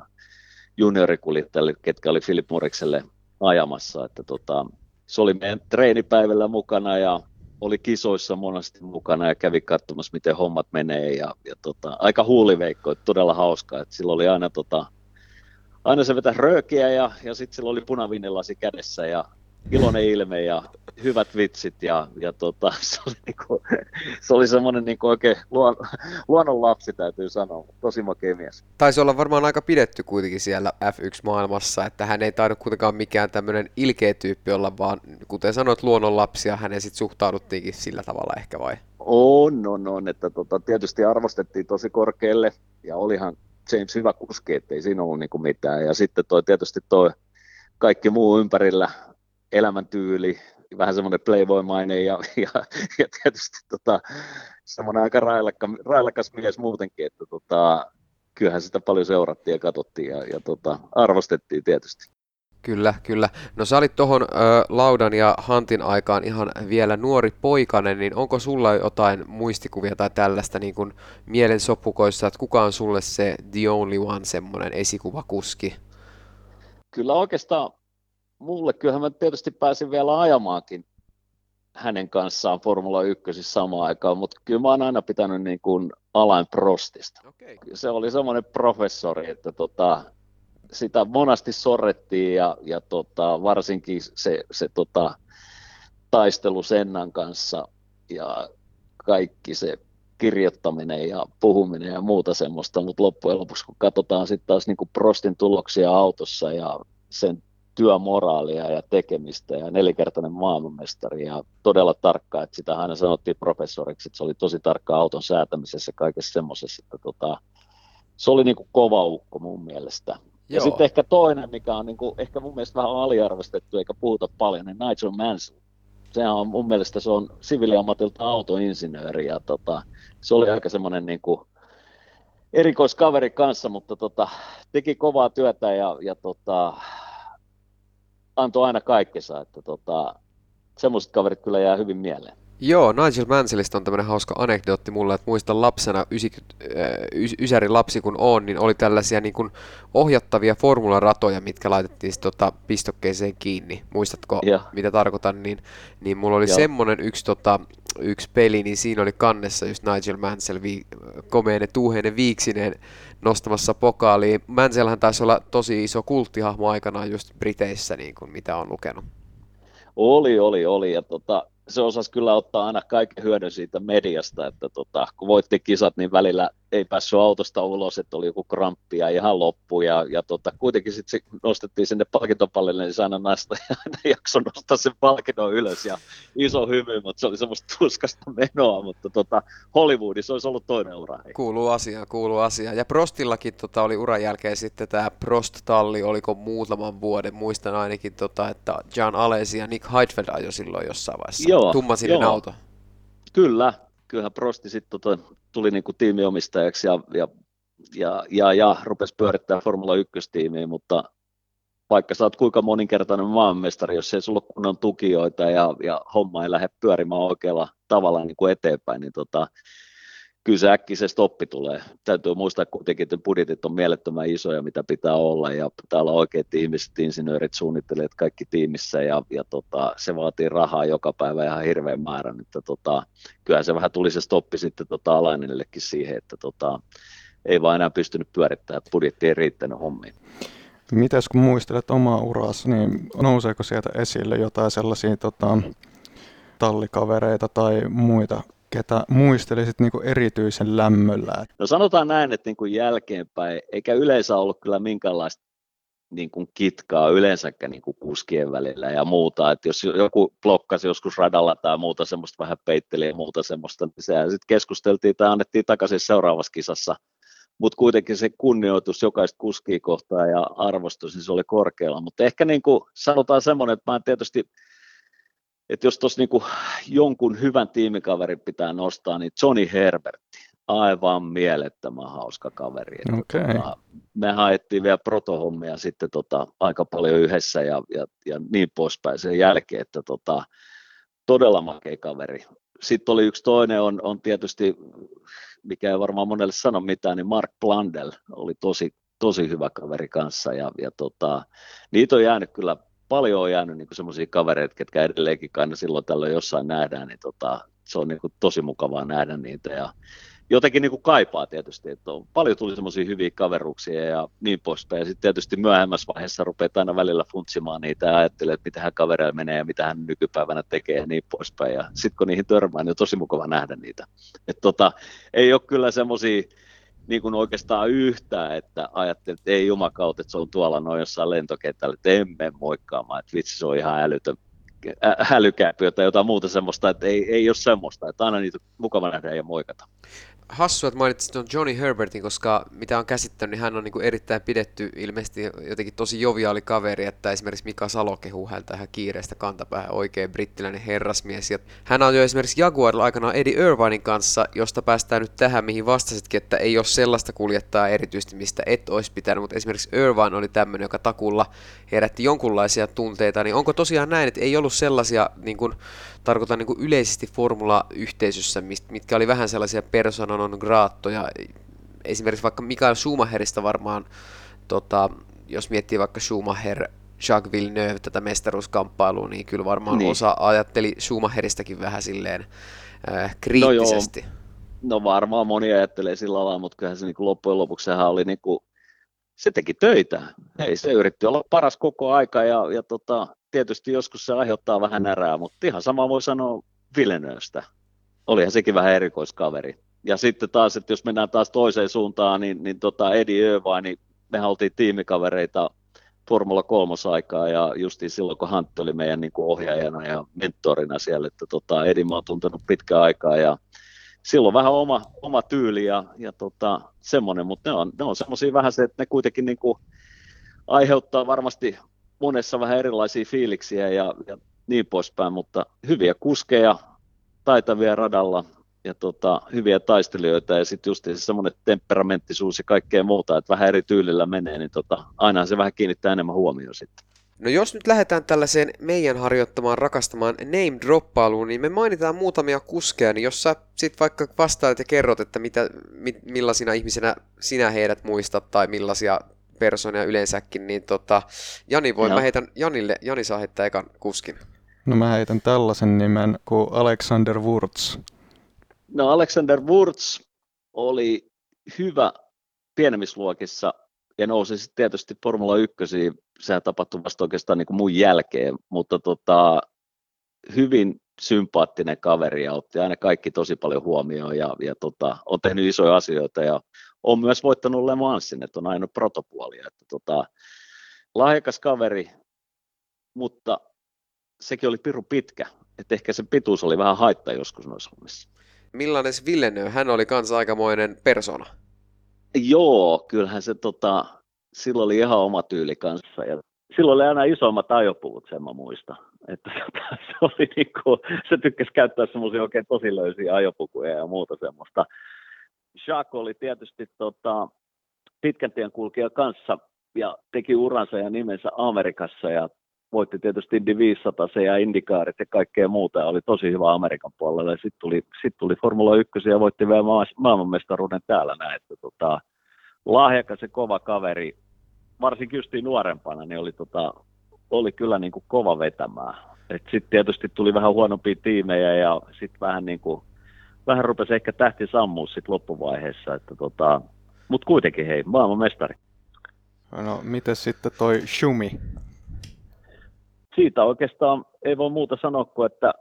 Speaker 2: juniorikuljettajille, ketkä oli Philip Murikselle ajamassa. Että tota, se oli meidän treenipäivällä mukana ja oli kisoissa monesti mukana ja kävi katsomassa, miten hommat menee. Ja, ja tota, aika huuliveikko, että todella hauskaa. Että sillä oli aina, tota, aina se vetä röökiä ja, ja sitten sillä oli punavinnilasi kädessä ja iloinen ilme ja hyvät vitsit ja, ja tota, [LAUGHS] se oli, niinku, se oli semmoinen niinku oikein luon, luonnon lapsi täytyy sanoa, tosi makea mies.
Speaker 4: Taisi olla varmaan aika pidetty kuitenkin siellä F1-maailmassa, että hän ei tainnut kuitenkaan mikään tämmöinen ilkeä tyyppi olla, vaan kuten sanoit luonnon lapsia, hänen sitten suhtauduttiinkin sillä tavalla ehkä vai?
Speaker 2: On, on, on, että tota, tietysti arvostettiin tosi korkealle ja olihan James hyvä kuski, ettei siinä ollut niinku mitään ja sitten toi tietysti toi kaikki muu ympärillä, elämäntyyli, vähän semmoinen playboy-mainen ja, ja, ja tietysti tota, semmoinen aika railakka, railakas mies muutenkin, että tota, kyllähän sitä paljon seurattiin ja katsottiin ja, ja tota, arvostettiin tietysti.
Speaker 4: Kyllä, kyllä. No sä olit tuohon Laudan ja Hantin aikaan ihan vielä nuori poikainen, niin onko sulla jotain muistikuvia tai tällaista niin kuin mielen sopukoissa, että kuka on sulle se the only one semmoinen esikuvakuski?
Speaker 2: Kyllä oikeastaan mulle kyllähän mä tietysti pääsin vielä ajamaankin hänen kanssaan Formula 1 samaan aikaan, mutta kyllä mä oon aina pitänyt niin kuin Alain Prostista. Okay. Se oli semmoinen professori, että tota, sitä monasti sorrettiin ja, ja tota, varsinkin se, se tota, taistelu Sennan kanssa ja kaikki se kirjoittaminen ja puhuminen ja muuta semmoista, mutta loppujen lopuksi kun katsotaan sitten taas niin kuin Prostin tuloksia autossa ja sen työmoraalia ja tekemistä ja nelikertainen maailmanmestari ja todella tarkka, että sitä aina sanottiin professoriksi, että se oli tosi tarkka auton säätämisessä kaikessa semmoisessa, että tota, se oli niin kuin kova ukko mun mielestä. Joo. Ja sitten ehkä toinen, mikä on niin kuin, ehkä mun mielestä vähän aliarvostettu eikä puhuta paljon, niin Nigel Mansell. Sehän on mun mielestä se on siviiliammatilta autoinsinööri ja tota, se oli aika semmoinen niin kuin, erikoiskaveri kanssa, mutta tota, teki kovaa työtä ja, ja tota, antoi aina kaikkensa, että tota, semmoiset kaverit kyllä jää hyvin mieleen.
Speaker 4: Joo, Nigel Mansellista on tämmöinen hauska anekdootti mulle, että muistan lapsena, ysi, ys, ysäri lapsi kun on, niin oli tällaisia niin kuin ohjattavia formularatoja, mitkä laitettiin tota, pistokkeeseen kiinni. Muistatko, ja. mitä tarkoitan? Niin, niin mulla oli Joo. semmoinen yksi, tota, yksi peli, niin siinä oli kannessa just Nigel Mansell, vi, komeinen, tuuheinen, viiksineen nostamassa pokaaliin. Mansellhän taisi olla tosi iso kulttihahmo aikanaan just Briteissä, niin kuin mitä on lukenut.
Speaker 2: Oli, oli, oli. Ja tota, se osasi kyllä ottaa aina kaiken hyödyn siitä mediasta, että tota, kun voitti kisat, niin välillä ei päässyt autosta ulos, että oli joku kramppi ja ihan loppu, ja, ja tota, kuitenkin sitten nostettiin sinne palkintopallille, niin aina näistä [LAUGHS] ja aina jakso nostaa sen palkinnon ylös, ja iso hymy, mutta se oli semmoista tuskasta menoa, mutta tota, Hollywoodissa olisi ollut toinen ura.
Speaker 4: Kuuluu asia, kuuluu asia. Ja Prostillakin tota, oli uran jälkeen sitten tämä Prost-talli, oliko muutaman vuoden, muistan ainakin, tota, että John Alesi ja Nick Heidfeld ajoi silloin jossain vaiheessa.
Speaker 2: Joo,
Speaker 4: Tummasininen auto.
Speaker 2: Kyllä, kyllähän Prosti sitten tota, tuli niin kuin tiimiomistajaksi ja, ja, ja, ja, ja rupesi pyörittämään Formula 1-tiimiä, mutta vaikka sä oot kuinka moninkertainen maanmestari, jos ei sulla ole kunnon tukijoita ja, ja homma ei lähde pyörimään oikealla tavalla niin kuin eteenpäin, niin tota, kyllä se äkkiä stoppi tulee. Täytyy muistaa kuitenkin, että budjetit on mielettömän isoja, mitä pitää olla, ja pitää olla oikeat ihmiset, insinöörit, suunnittelijat, kaikki tiimissä, ja, ja tota, se vaatii rahaa joka päivä ihan hirveän määrän, että tota, kyllähän se vähän tuli se stoppi sitten tota, alainillekin siihen, että tota, ei vaan enää pystynyt pyörittämään, että budjetti ei riittänyt hommiin.
Speaker 3: Mitäs kun muistelet omaa uraasi, niin nouseeko sieltä esille jotain sellaisia tota, tallikavereita tai muita ketä muistelisit niin erityisen lämmöllä?
Speaker 2: No sanotaan näin, että niin kuin jälkeenpäin, eikä yleensä ollut kyllä minkäänlaista niin kuin kitkaa yleensäkään niin kuin kuskien välillä ja muuta, että jos joku blokkasi joskus radalla tai muuta semmoista vähän peitteli ja muuta semmoista, niin sehän sitten keskusteltiin tai annettiin takaisin seuraavassa kisassa, mutta kuitenkin se kunnioitus jokaista kuskia kohtaa ja arvostus, niin se oli korkealla, mutta ehkä niin kuin sanotaan semmoinen, että mä en tietysti että jos tuossa niinku jonkun hyvän tiimikaverin pitää nostaa, niin Johnny Herbertti, aivan mielettömän hauska kaveri.
Speaker 3: Okay. Tota,
Speaker 2: me haettiin vielä protohommia sitten tota, aika paljon yhdessä ja, ja, ja niin poispäin sen jälkeen, että tota, todella makea kaveri. Sitten oli yksi toinen, on, on tietysti, mikä ei varmaan monelle sano mitään, niin Mark Blandel oli tosi, tosi hyvä kaveri kanssa ja, ja tota, niitä on jäänyt kyllä paljon on jäänyt niin semmoisia kavereita, ketkä edelleenkin aina silloin tällöin jossain nähdään, niin tota, se on niin kuin tosi mukavaa nähdä niitä ja jotenkin niin kuin kaipaa tietysti, että on, paljon tuli semmoisia hyviä kaveruuksia ja niin poispäin. Ja sitten tietysti myöhemmässä vaiheessa rupeat aina välillä funtsimaan niitä ja ajattelee, että mitä hän kavereilla menee ja mitä hän nykypäivänä tekee ja niin poispäin. Ja sitten kun niihin törmää, niin on tosi mukava nähdä niitä. Et tota, ei ole kyllä semmoisia niin kuin oikeastaan yhtään, että ajattelin, että ei jumakautta, että se on tuolla noin jossain lentokentällä, että emme moikkaamaan, että vitsi se on ihan älytön hälykäpyä tai jotain muuta semmoista, että ei, ei ole semmoista, että aina niitä mukava nähdä ja moikata
Speaker 4: hassu, että mainitsit tuon Johnny Herbertin, koska mitä on käsittänyt, niin hän on niin erittäin pidetty, ilmeisesti jotenkin tosi joviaali kaveri, että esimerkiksi Mika Salo kehuu häntä ihan kiireestä kantapäähän, oikein brittiläinen herrasmies. Ja hän on jo esimerkiksi Jaguarilla aikanaan Eddie Irvinein kanssa, josta päästään nyt tähän, mihin vastasitkin, että ei ole sellaista kuljettaa erityisesti, mistä et olisi pitänyt, mutta esimerkiksi Irvine oli tämmöinen, joka takulla herätti jonkunlaisia tunteita, niin onko tosiaan näin, että ei ollut sellaisia niin kuin, tarkoitan niin yleisesti formula-yhteisössä, mitkä oli vähän sellaisia persona non graattoja. Esimerkiksi vaikka Mikael Schumacherista varmaan, tota, jos miettii vaikka Schumacher, Jacques Villeneuve tätä mestaruuskamppailua, niin kyllä varmaan niin. osa ajatteli Schumacheristakin vähän silleen äh, kriittisesti. No,
Speaker 2: no varmaan moni ajattelee sillä lailla, mutta kyllähän se niin kuin loppujen lopuksi sehän oli niin kuin, se teki töitä. Ei, se yritti olla paras koko aika ja, ja tota, tietysti joskus se aiheuttaa vähän närää, mutta ihan sama voi sanoa Villeneuvestä. olihan sekin vähän erikoiskaveri. Ja sitten taas, että jos mennään taas toiseen suuntaan, niin, niin tota Eddie Irvine, niin mehän oltiin tiimikavereita Formula 3 aikaa ja justiin silloin, kun Hunt oli meidän niin kuin ohjaajana ja mentorina siellä, että tota, Eddie mä oon tuntenut pitkään aikaa ja silloin vähän oma, oma tyyli ja, ja tota, semmoinen, mutta ne on, ne on semmoisia vähän se, että ne kuitenkin niin kuin aiheuttaa varmasti monessa vähän erilaisia fiiliksiä ja, ja niin poispäin, mutta hyviä kuskeja, taitavia radalla ja tota, hyviä taistelijoita ja sitten just semmoinen temperamenttisuus ja kaikkea muuta, että vähän eri tyylillä menee, niin tota, aina se vähän kiinnittää enemmän huomioon sitten.
Speaker 4: No jos nyt lähdetään tällaiseen meidän harjoittamaan rakastamaan name-droppailuun, niin me mainitaan muutamia kuskeja, niin jos sä sit vaikka vastailet ja kerrot, että mitä, mi, millaisina ihmisinä sinä heidät muistat tai millaisia persoonia yleensäkin, niin tota, Jani voi, no. mä heitän Janille, Jani saa heittää ekan kuskin.
Speaker 3: No mä heitän tällaisen nimen kuin Alexander Wurz.
Speaker 2: No Alexander Wurz oli hyvä pienemmissä luokissa ja nousi sitten tietysti Formula 1, sehän tapahtui vasta oikeastaan niin kuin mun jälkeen, mutta tota, hyvin sympaattinen kaveri ja otti aina kaikki tosi paljon huomioon ja, ja tota, on tehnyt isoja asioita ja on myös voittanut Le Mansin, että on aina protopuolia. Että tota, lahjakas kaveri, mutta sekin oli piru pitkä, että ehkä se pituus oli vähän haitta joskus noissa hommissa.
Speaker 4: Millainen Villeneuve? Hän oli kanssa aikamoinen persona.
Speaker 2: Joo, kyllähän se tota, silloin oli ihan oma tyyli kanssa ja silloin oli aina isommat ajopuvut, sen mä muistan. Että se, oli niinku, se tykkäsi käyttää semmoisia oikein tosi löysiä ajopukuja ja muuta semmoista. Jacques oli tietysti tota, pitkän tien kulkija kanssa ja teki uransa ja nimensä Amerikassa ja voitti tietysti Indy 500 ja Indikaarit ja kaikkea muuta ja oli tosi hyvä Amerikan puolella. Ja sitten tuli, sit tuli Formula 1 ja voitti vielä maailmanmestaruuden täällä näin. Että tota, lahjakas ja kova kaveri, varsinkin just nuorempana, niin oli, tota, oli kyllä niin kuin kova vetämään. Sitten tietysti tuli vähän huonompia tiimejä ja sitten vähän niin kuin, vähän rupesi ehkä tähti sammua sitten loppuvaiheessa. Että tota, Mutta kuitenkin hei, maailman mestari.
Speaker 3: No, miten sitten toi Shumi?
Speaker 2: Siitä oikeastaan ei voi muuta sanoa kuin, että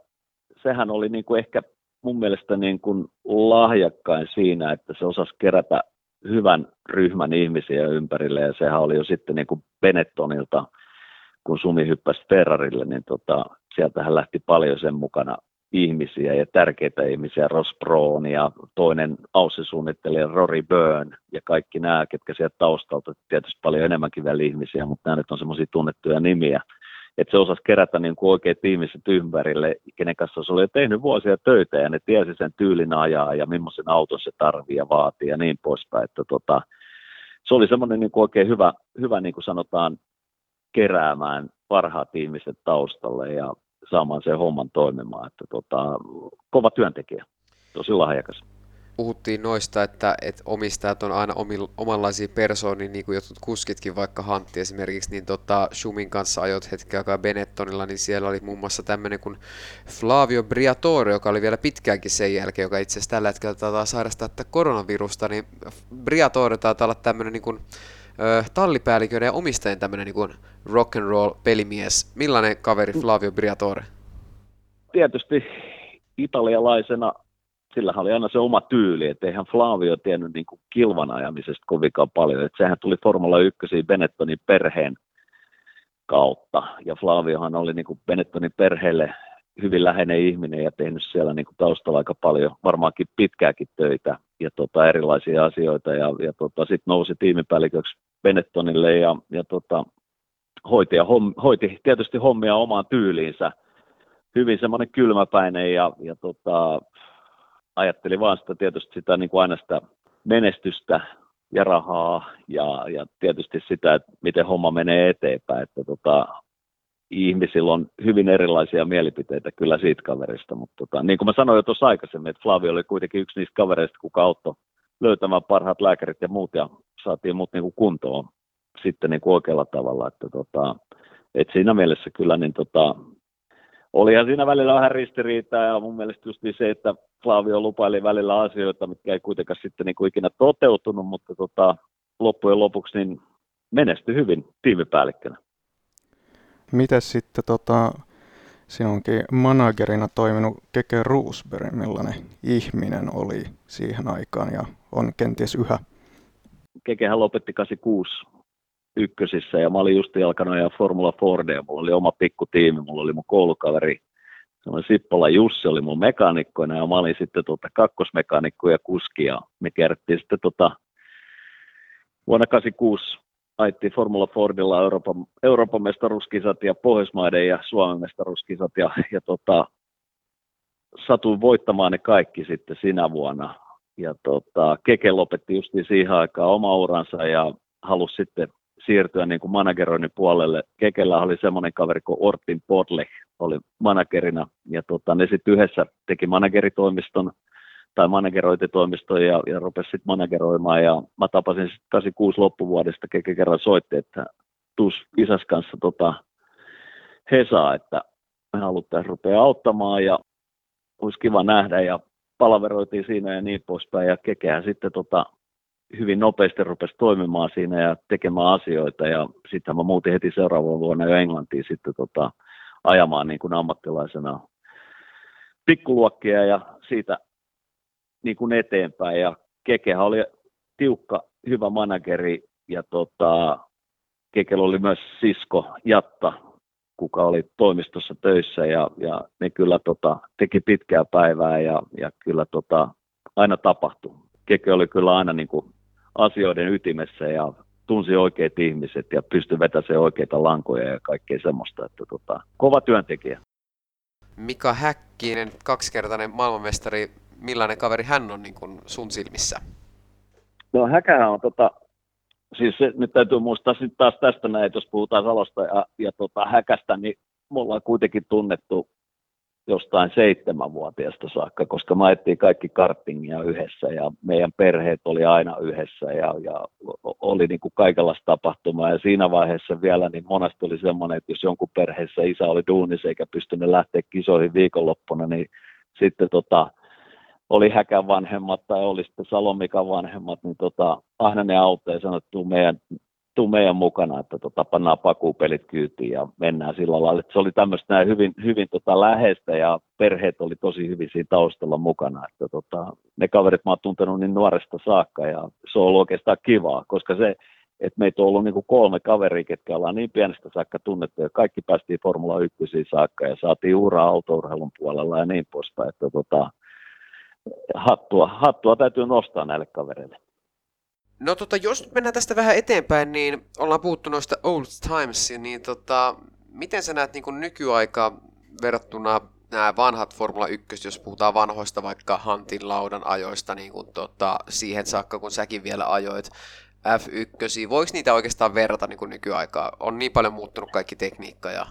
Speaker 2: sehän oli niin kuin ehkä mun mielestä niin kuin lahjakkain siinä, että se osasi kerätä hyvän ryhmän ihmisiä ympärille ja sehän oli jo sitten niin kuin Benettonilta, kun Sumi hyppäsi Ferrarille, niin tota, sieltähän lähti paljon sen mukana ihmisiä ja tärkeitä ihmisiä, Ross Brown ja toinen Aussi-suunnittelija Rory Byrne ja kaikki nämä, ketkä sieltä taustalta, tietysti paljon enemmänkin vielä ihmisiä, mutta nämä nyt on semmoisia tunnettuja nimiä, että se osasi kerätä niin kuin oikeat ihmiset ympärille, kenen kanssa se oli jo tehnyt vuosia töitä ja ne tiesi sen tyylin ajaa ja millaisen auton se tarvii ja vaatii ja niin poispäin. Että tota, se oli semmoinen niin kuin oikein hyvä, hyvä niin kuin sanotaan, keräämään parhaat ihmiset taustalle ja saamaan sen homman toimimaan. Että tota, kova työntekijä, tosi lahjakas
Speaker 4: puhuttiin noista, että, että omistajat on aina omil, omanlaisia persoonia, niin kuin jotkut kuskitkin, vaikka Hantti esimerkiksi, niin tota, Schumin kanssa ajot hetken aikaa Benettonilla, niin siellä oli muun muassa tämmöinen kuin Flavio Briatore, joka oli vielä pitkäänkin sen jälkeen, joka itse asiassa tällä hetkellä taitaa sairastaa koronavirusta, niin Briatore taitaa olla tämmöinen niin kuin, tallipäälliköiden ja omistajien tämmöinen niin rock and roll pelimies. Millainen kaveri Flavio Briatore?
Speaker 2: Tietysti italialaisena sillä oli aina se oma tyyli, että eihän Flavio tiennyt niin kuin kilvan ajamisesta kovinkaan paljon. Että sehän tuli Formula 1 Benettonin perheen kautta, ja Flaviohan oli niin kuin Benettonin perheelle hyvin läheinen ihminen ja tehnyt siellä niin kuin taustalla aika paljon, varmaankin pitkääkin töitä ja tota, erilaisia asioita, ja, ja tota, sitten nousi tiimipäälliköksi Benettonille ja, ja tota, hoiti, ja homm, hoiti tietysti hommia omaan tyyliinsä, hyvin semmoinen kylmäpäinen ja, ja tota, ajattelin vaan sitä tietysti sitä niin kuin aina sitä menestystä ja rahaa ja, ja tietysti sitä, että miten homma menee eteenpäin. Että tota, ihmisillä on hyvin erilaisia mielipiteitä kyllä siitä kaverista, mutta tota, niin kuin mä sanoin jo tuossa aikaisemmin, että Flavio oli kuitenkin yksi niistä kavereista, kuka auttoi löytämään parhaat lääkärit ja muut ja saatiin muut niin kuin kuntoon sitten niin kuin oikealla tavalla. Että tota, et siinä mielessä kyllä niin tota, olihan siinä välillä vähän ristiriitaa ja mun mielestä just se, että Flavio lupaili välillä asioita, mitkä ei kuitenkaan sitten niin kuin ikinä toteutunut, mutta tota, loppujen lopuksi niin menestyi hyvin tiimipäällikkönä.
Speaker 3: Miten sitten tota, sinunkin managerina toiminut Keke Roosberg, millainen ihminen oli siihen aikaan ja on kenties yhä?
Speaker 2: Kekehän lopetti 86 ykkösissä ja mä olin just alkanut ja Formula Fordia, mulla oli oma pikku tiimi, mulla oli mun koulukaveri semmoinen Sippola Jussi oli mun mekaanikkoina ja mä olin sitten tota kakkosmekaanikko ja kuski ja me kerrottiin sitten tota, vuonna 86 ajettiin Formula Fordilla Euroopan, Euroopan mestaruuskisat ja Pohjoismaiden ja Suomen mestaruuskisat ja, ja tota, satuin voittamaan ne kaikki sitten sinä vuonna. Ja tota, Keke lopetti justiin siihen aikaan oma uransa ja halusi sitten siirtyä niin kuin manageroinnin puolelle. Kekellä oli semmoinen kaveri kuin Ortin Podle, oli managerina, ja tota, ne sitten yhdessä teki manageritoimiston, tai managerointitoimiston ja, ja rupesi sitten manageroimaan, ja mä tapasin sitten 86 loppuvuodesta, Keke kerran soitti, että tuus isäs kanssa tota, Hesaa, että me haluttaisiin rupea auttamaan, ja olisi kiva nähdä, ja palaveroitiin siinä ja niin poispäin, ja Kekehän sitten tota, hyvin nopeasti rupesi toimimaan siinä ja tekemään asioita. Ja sitten mä muutin heti seuraavana vuonna jo Englantiin sitten tota, ajamaan niin kuin ammattilaisena pikkuluokkia ja siitä niin kuin eteenpäin. Ja Kekehän oli tiukka, hyvä manageri ja tota, Kekellä oli myös sisko Jatta, kuka oli toimistossa töissä ja, ja ne kyllä tota, teki pitkää päivää ja, ja kyllä tota, aina tapahtui. Keke oli kyllä aina niin kuin asioiden ytimessä ja tunsi oikeat ihmiset ja pystyi vetämään oikeita lankoja ja kaikkea semmoista. Että tota, kova työntekijä.
Speaker 4: Mika Häkkinen, kaksikertainen maailmanmestari, millainen kaveri hän on niin kuin sun silmissä?
Speaker 2: No Häkähän on tota, siis se, nyt täytyy muistaa sitten taas tästä näin, jos puhutaan Salosta ja, ja tota, Häkästä, niin me ollaan kuitenkin tunnettu jostain seitsemänvuotiaasta saakka, koska me ajettiin kaikki kartingia yhdessä ja meidän perheet oli aina yhdessä ja, ja oli niin kuin kaikenlaista tapahtumaa. Ja siinä vaiheessa vielä niin monesti oli semmoinen, että jos jonkun perheessä isä oli duunissa eikä pystynyt lähteä kisoihin viikonloppuna, niin sitten tota, oli Häkän vanhemmat tai oli sitten Salomikan vanhemmat, niin tota, aina ne auttoi ja sanoi, että meidän tuu meidän mukana, että tota, pannaan pakupelit kyytiin ja mennään sillä lailla. Se oli tämmöistä näin hyvin, hyvin tota, läheistä ja perheet oli tosi hyvin siinä taustalla mukana. Että tota, ne kaverit mä oon tuntenut niin nuoresta saakka ja se on ollut oikeastaan kivaa, koska se, että meitä on ollut niin kuin kolme kaveria, ketkä ollaan niin pienestä saakka tunnettu ja kaikki päästiin Formula 1 saakka ja saatiin uraa autourheilun puolella ja niin poispäin. Että tota, hattua, hattua täytyy nostaa näille kavereille.
Speaker 4: No tota, jos nyt mennään tästä vähän eteenpäin, niin ollaan puhuttu noista old times, niin tota, miten sä näet niin nykyaikaa verrattuna nämä vanhat Formula 1, jos puhutaan vanhoista vaikka Hantin laudan ajoista, niin kuin tota, siihen saakka, kun säkin vielä ajoit F1, voiko niitä oikeastaan verrata niin kuin nykyaikaa? On niin paljon muuttunut kaikki tekniikka ja,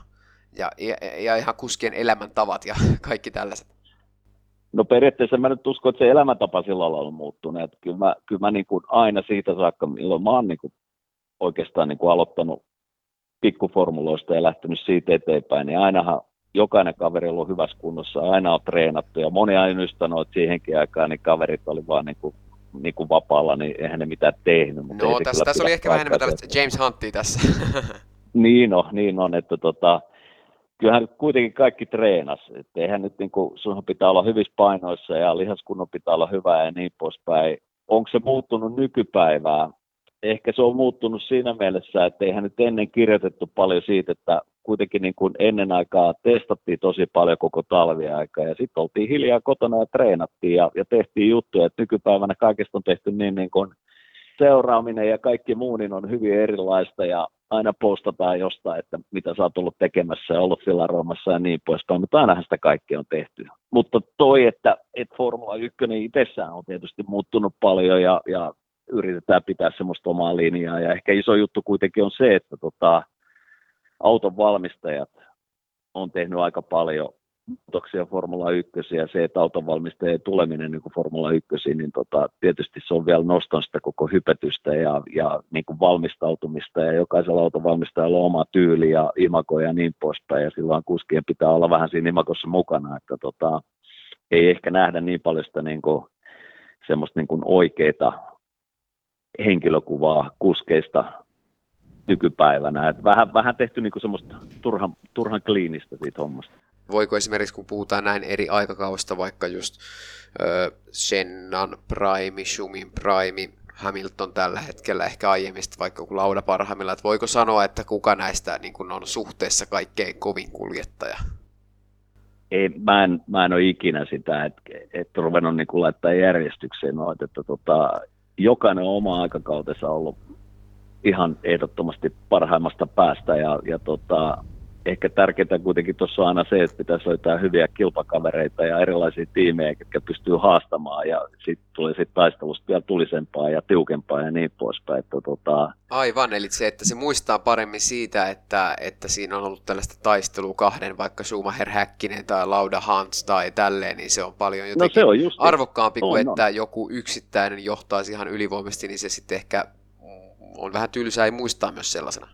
Speaker 4: ja, ja, ja ihan kuskien elämäntavat ja [LAUGHS] kaikki tällaiset.
Speaker 2: No periaatteessa mä nyt uskon, että se elämäntapa sillä lailla on muuttunut. Että kyllä mä, kyllä mä niin kuin aina siitä saakka, milloin mä oon niin kuin oikeastaan niin kuin aloittanut pikkuformuloista ja lähtenyt siitä eteenpäin, niin ainahan jokainen kaveri on ollut hyvässä kunnossa, aina on treenattu ja moni aina nyt sanoo, että siihenkin aikaan niin kaverit oli vaan niin kuin, niin kuin vapaalla, niin eihän ne mitään tehnyt.
Speaker 4: Mutta no tässä, tässä oli ehkä vähän enemmän tällaista James Huntia tässä.
Speaker 2: niin on, niin on, että tota, kyllähän kuitenkin kaikki treenas. Et eihän nyt niin kuin, sunhan pitää olla hyvissä painoissa ja lihaskunnon pitää olla hyvä ja niin poispäin. Onko se muuttunut nykypäivää? Ehkä se on muuttunut siinä mielessä, että eihän nyt ennen kirjoitettu paljon siitä, että kuitenkin niin kuin ennen aikaa testattiin tosi paljon koko talviaika ja sitten oltiin hiljaa kotona ja treenattiin ja, ja tehtiin juttuja, että nykypäivänä kaikesta on tehty niin, niin kuin seuraaminen ja kaikki muu niin on hyvin erilaista ja aina postataan jostain, että mitä sä oot ollut tekemässä ja ollut filaroimassa ja niin poispäin, mutta ainahan sitä kaikkea on tehty. Mutta toi, että, että Formula 1 itsessään on tietysti muuttunut paljon ja, ja yritetään pitää semmoista omaa linjaa ja ehkä iso juttu kuitenkin on se, että tota, auton valmistajat on tehnyt aika paljon muutoksia Formula 1 ja se, että autonvalmistajien tuleminen niin kuin Formula 1, niin tota, tietysti se on vielä noston sitä koko hypetystä ja, ja niin kuin valmistautumista ja jokaisella autonvalmistajalla on oma tyyli ja imako ja niin poispäin ja silloin kuskien pitää olla vähän siinä imakossa mukana, että tota, ei ehkä nähdä niin paljon sitä niin kuin, semmoista niin kuin oikeita henkilökuvaa kuskeista nykypäivänä. Et vähän, vähän tehty niin kuin semmoista turhan, turhan kliinistä siitä hommasta.
Speaker 4: Voiko esimerkiksi, kun puhutaan näin eri aikakausta, vaikka just ö, Sennan Prime, Schumin Prime, Hamilton tällä hetkellä, ehkä aiemmin vaikka joku lauda parhaimmilla, että voiko sanoa, että kuka näistä niin kun on suhteessa kaikkein kovin kuljettaja?
Speaker 2: Ei, mä, en, mä en ole ikinä sitä, että et ruvennut niin laittaa järjestykseen noita, että tota, jokainen on oma aikakautensa ollut ihan ehdottomasti parhaimmasta päästä ja, ja tota, ehkä tärkeintä kuitenkin tuossa on aina se, että pitäisi löytää hyviä kilpakavereita ja erilaisia tiimejä, jotka pystyy haastamaan ja sitten tulee sitten taistelusta vielä tulisempaa ja tiukempaa ja niin poispäin. Että tota...
Speaker 4: Aivan, eli se, että se muistaa paremmin siitä, että, että siinä on ollut tällaista taistelua kahden, vaikka Schumacher Häkkinen tai Lauda Hans tai tälleen, niin se on paljon jotenkin no se on just arvokkaampi kuin on, että on. joku yksittäinen johtaisi ihan ylivoimasti, niin se sitten ehkä on vähän tylsää ei muistaa myös sellaisena.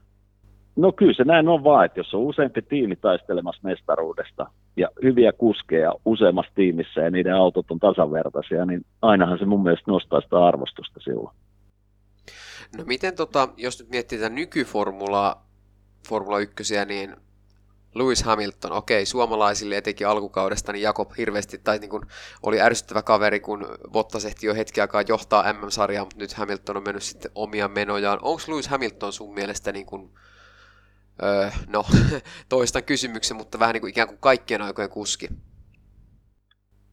Speaker 2: No kyllä se näin on vaan, että jos on useampi tiimi taistelemassa mestaruudesta ja hyviä kuskeja useammassa tiimissä ja niiden autot on tasavertaisia, niin ainahan se mun mielestä nostaa sitä arvostusta silloin.
Speaker 4: No miten tota, jos nyt miettii tätä nykyformulaa, Formula 1, niin Lewis Hamilton, okei, suomalaisille etenkin alkukaudesta, niin Jakob hirveästi, tai niin kuin oli ärsyttävä kaveri, kun Bottas ehti jo hetki aikaa johtaa MM-sarjaa, mutta nyt Hamilton on mennyt sitten omia menojaan. Onko Lewis Hamilton sun mielestä niin kuin Öö, no, [LAUGHS] toistan kysymyksen, mutta vähän niin kuin ikään kuin kaikkien aikojen kuski.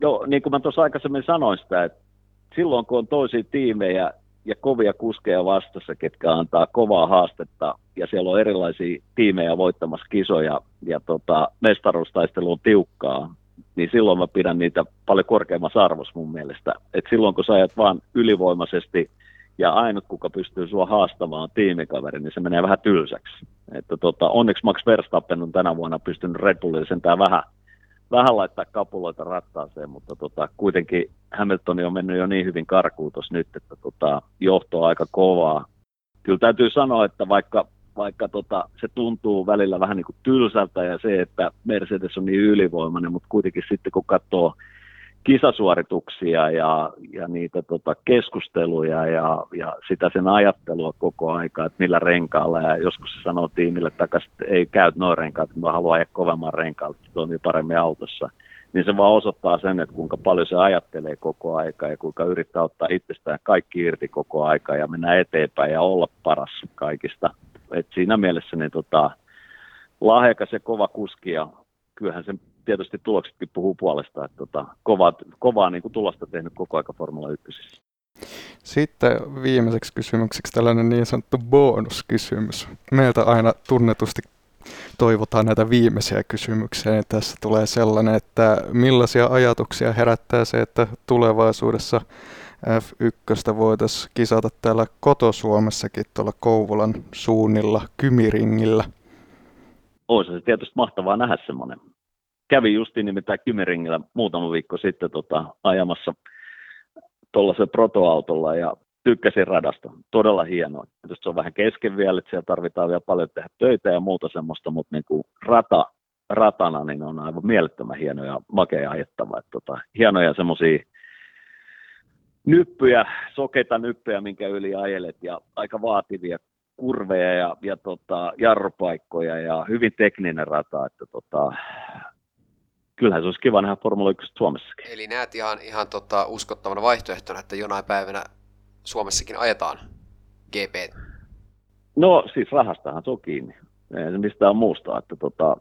Speaker 2: Joo, niin kuin mä tuossa aikaisemmin sanoin sitä, että silloin kun on toisia tiimejä ja kovia kuskeja vastassa, ketkä antaa kovaa haastetta, ja siellä on erilaisia tiimejä voittamassa kisoja, ja tota, mestaruustaistelu on tiukkaa, niin silloin mä pidän niitä paljon korkeammassa arvossa mun mielestä. Et silloin kun sä ajat vaan ylivoimaisesti ja ainut, kuka pystyy sua haastamaan on tiimikaveri, niin se menee vähän tylsäksi. Että tota, onneksi Max Verstappen on tänä vuonna pystynyt Red Bullille sentään vähän, vähän laittaa kapuloita rattaaseen, mutta tota, kuitenkin Hamilton on mennyt jo niin hyvin karkuun tuossa nyt, että tota, johto on aika kovaa. Kyllä täytyy sanoa, että vaikka, vaikka tota, se tuntuu välillä vähän niin kuin tylsältä ja se, että Mercedes on niin ylivoimainen, mutta kuitenkin sitten kun katsoo kisasuorituksia ja, ja niitä tota, keskusteluja ja, ja sitä sen ajattelua koko aika, että millä renkaalla. Ja joskus se sanoo tiimille takaisin, että ei käy noin renkaat, mä haluan ajaa kovemman renkaalla, että toimii paremmin autossa. Niin se vaan osoittaa sen, että kuinka paljon se ajattelee koko aika ja kuinka yrittää ottaa itsestään kaikki irti koko aika ja mennä eteenpäin ja olla paras kaikista. Et siinä mielessä niin tota, lahjakas ja kova kuski ja kyllähän sen tietysti tuloksetkin puhuu puolesta, että tota, kovaa, kovaa niin kuin tulosta tehnyt koko aika Formula 1.
Speaker 3: Sitten viimeiseksi kysymykseksi tällainen niin sanottu bonuskysymys. Meiltä aina tunnetusti toivotaan näitä viimeisiä kysymyksiä, niin tässä tulee sellainen, että millaisia ajatuksia herättää se, että tulevaisuudessa F1 voitaisiin kisata täällä kotosuomessakin tuolla Kouvolan suunnilla Kymiringillä.
Speaker 2: Olisi se tietysti mahtavaa nähdä semmoinen kävin justiin nimittäin Kymeringillä muutama viikko sitten tota, ajamassa tuollaisella protoautolla ja tykkäsin radasta. Todella hienoa. Tietysti se on vähän kesken vielä, että siellä tarvitaan vielä paljon tehdä töitä ja muuta semmoista, mutta niin kuin rata, ratana niin on aivan mielettömän hieno ja makea ajettava. Että tota, hienoja semmoisia nyppyjä, sokeita nyppyjä, minkä yli ajelet ja aika vaativia kurveja ja, ja tota, jarrupaikkoja ja hyvin tekninen rata, että tota, kyllähän se olisi kiva nähdä Formula 1 Suomessakin.
Speaker 4: Eli näet ihan, ihan tota, uskottavana vaihtoehtona, että jonain päivänä Suomessakin ajetaan GP?
Speaker 2: No siis rahastahan se on kiinni. Ei mistään muusta, että tota,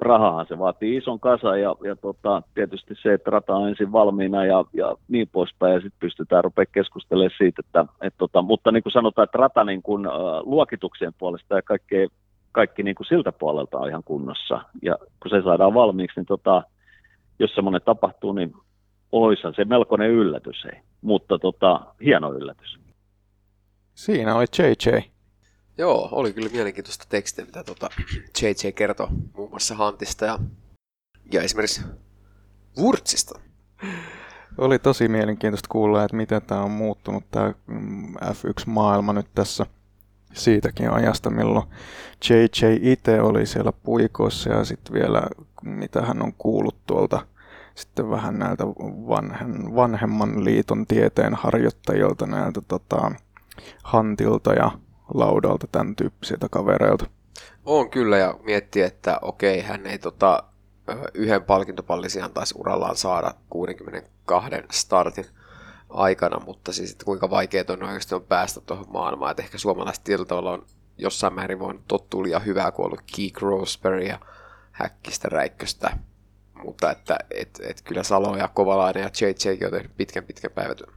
Speaker 2: rahahan se vaatii ison kasa ja, ja tota, tietysti se, että rata on ensin valmiina ja, ja niin poispäin ja sitten pystytään rupeaa keskustelemaan siitä, että et, tota, mutta niin kuin sanotaan, että rata niin kuin, äh, luokituksien puolesta ja kaikkea kaikki niin kuin siltä puolelta on ihan kunnossa. Ja kun se saadaan valmiiksi, niin tota, jos semmoinen tapahtuu, niin olisihan se melkoinen yllätys, ei. mutta tota, hieno yllätys.
Speaker 3: Siinä oli JJ.
Speaker 4: Joo, oli kyllä mielenkiintoista tekstiä, mitä tota JJ kertoi muun muassa Hantista ja, ja esimerkiksi Wurtsista.
Speaker 3: Oli tosi mielenkiintoista kuulla, että miten tämä on muuttunut tämä mm, F1-maailma nyt tässä – siitäkin ajasta, milloin JJ itse oli siellä puikoissa ja sitten vielä mitä hän on kuullut tuolta sitten vähän näiltä vanhen, vanhemman liiton tieteen harjoittajilta, näiltä tota, Hantilta ja Laudalta, tämän tyyppisiltä kavereilta.
Speaker 4: On kyllä ja miettii, että okei, hän ei tota, yhden palkintopallisijan taisi urallaan saada 62 startin aikana, mutta siis että kuinka vaikeaa on oikeasti on päästä tuohon maailmaan, että ehkä suomalaiset tietyllä tavalla on jossain määrin voinut tottua liian hyvää, kun on ollut Roseberry ja Häkkistä Räikköstä, mutta että et, et kyllä Salo ja Kovalainen ja JJ on tehnyt pitkän pitkän päivätyön.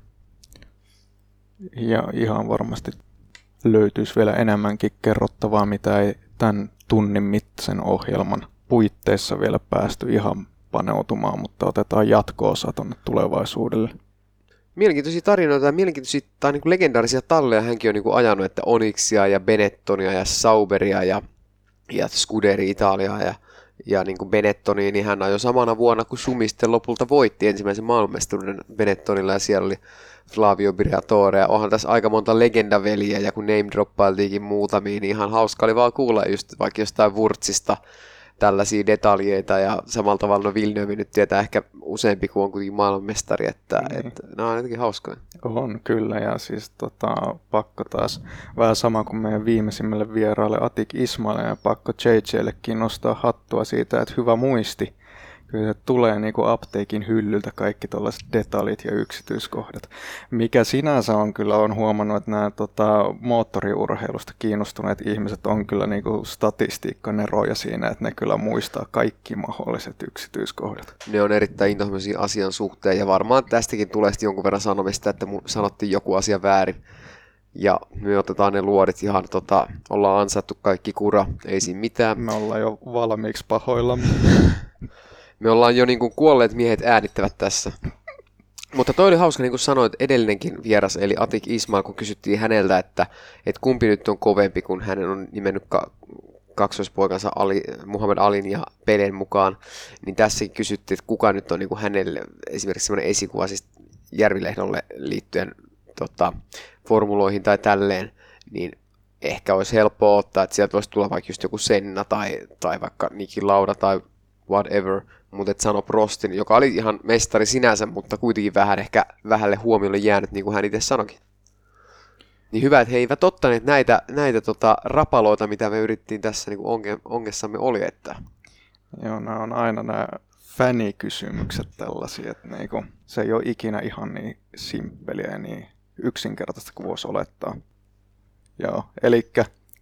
Speaker 3: Ja ihan varmasti löytyisi vielä enemmänkin kerrottavaa, mitä ei tämän tunnin mittaisen ohjelman puitteissa vielä päästy ihan paneutumaan, mutta otetaan jatko-osa tuonne tulevaisuudelle.
Speaker 4: Mielenkiintoisia tarinoita ja mielenkiintoisia tai niin kuin legendaarisia talleja hänkin on niin kuin ajanut, että Onyxia ja Benettonia ja Sauberia ja, ja Scuderi Italiaa ja, ja niin kuin Benettoni, niin hän ajoi samana vuonna, kun Sumi sitten lopulta voitti ensimmäisen maailmanmestaruuden Benettonilla ja siellä oli Flavio Briatore. Ja onhan tässä aika monta legendaveliä ja kun name droppailtiinkin muutamia, niin ihan hauska oli vaan kuulla just vaikka jostain Wurtsista tällaisia detaljeita ja samalla tavalla no Villeneuve nyt tietää ehkä useampi kuin on kuitenkin maailmanmestari, että, niin. että nämä on jotenkin hauskoja.
Speaker 3: On kyllä ja siis tota, pakko taas vähän sama kuin meidän viimeisimmälle vieraalle Atik Ismaille ja pakko JJllekin nostaa hattua siitä, että hyvä muisti kyllä se tulee niin kuin apteekin hyllyltä kaikki tällaiset detaljit ja yksityiskohdat. Mikä sinänsä on kyllä, on huomannut, että nämä tota, moottoriurheilusta kiinnostuneet ihmiset on kyllä niin kuin statistiikkaneroja siinä, että ne kyllä muistaa kaikki mahdolliset yksityiskohdat.
Speaker 4: Ne on erittäin intohimoisia asian suhteen ja varmaan tästäkin tulee jonkun verran sanomista, että sanottiin joku asia väärin. Ja me otetaan ne luodit ihan, tota, ollaan ansaittu kaikki kura, ei siinä mitään.
Speaker 3: Me ollaan jo valmiiksi pahoilla. [LAUGHS]
Speaker 4: Me ollaan jo niin kuin kuolleet miehet äänittävät tässä. Mutta toi oli hauska, niin kuin sanoit, edellinenkin vieras, eli Atik Ismail, kun kysyttiin häneltä, että, että kumpi nyt on kovempi, kun hän on nimennyt ka- kaksoispoikansa Ali, Muhammad Alin ja Pelen mukaan, niin tässäkin kysyttiin, että kuka nyt on niin kuin hänelle esimerkiksi sellainen esikuva siis Järvilehdolle liittyen tota, formuloihin tai tälleen, niin ehkä olisi helppoa ottaa, että sieltä voisi tulla vaikka just joku Senna tai, tai vaikka Niki Lauda tai whatever, mutta et sano Prostin, joka oli ihan mestari sinänsä, mutta kuitenkin vähän ehkä vähälle huomiolle jäänyt, niin kuin hän itse sanoikin. Niin hyvä, että he eivät ottaneet näitä, näitä tota, rapaloita, mitä me yrittiin tässä niin onge, ongessamme oli, että...
Speaker 3: Joo, nämä on aina nämä fänikysymykset tällaisia, että niinku, se ei ole ikinä ihan niin simppeliä ja niin yksinkertaista kuin voisi olettaa. Joo, eli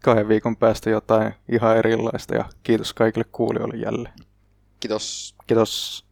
Speaker 3: kahden viikon päästä jotain ihan erilaista ja kiitos kaikille kuulijoille jälleen.
Speaker 4: Kiitos.
Speaker 3: Kiitos.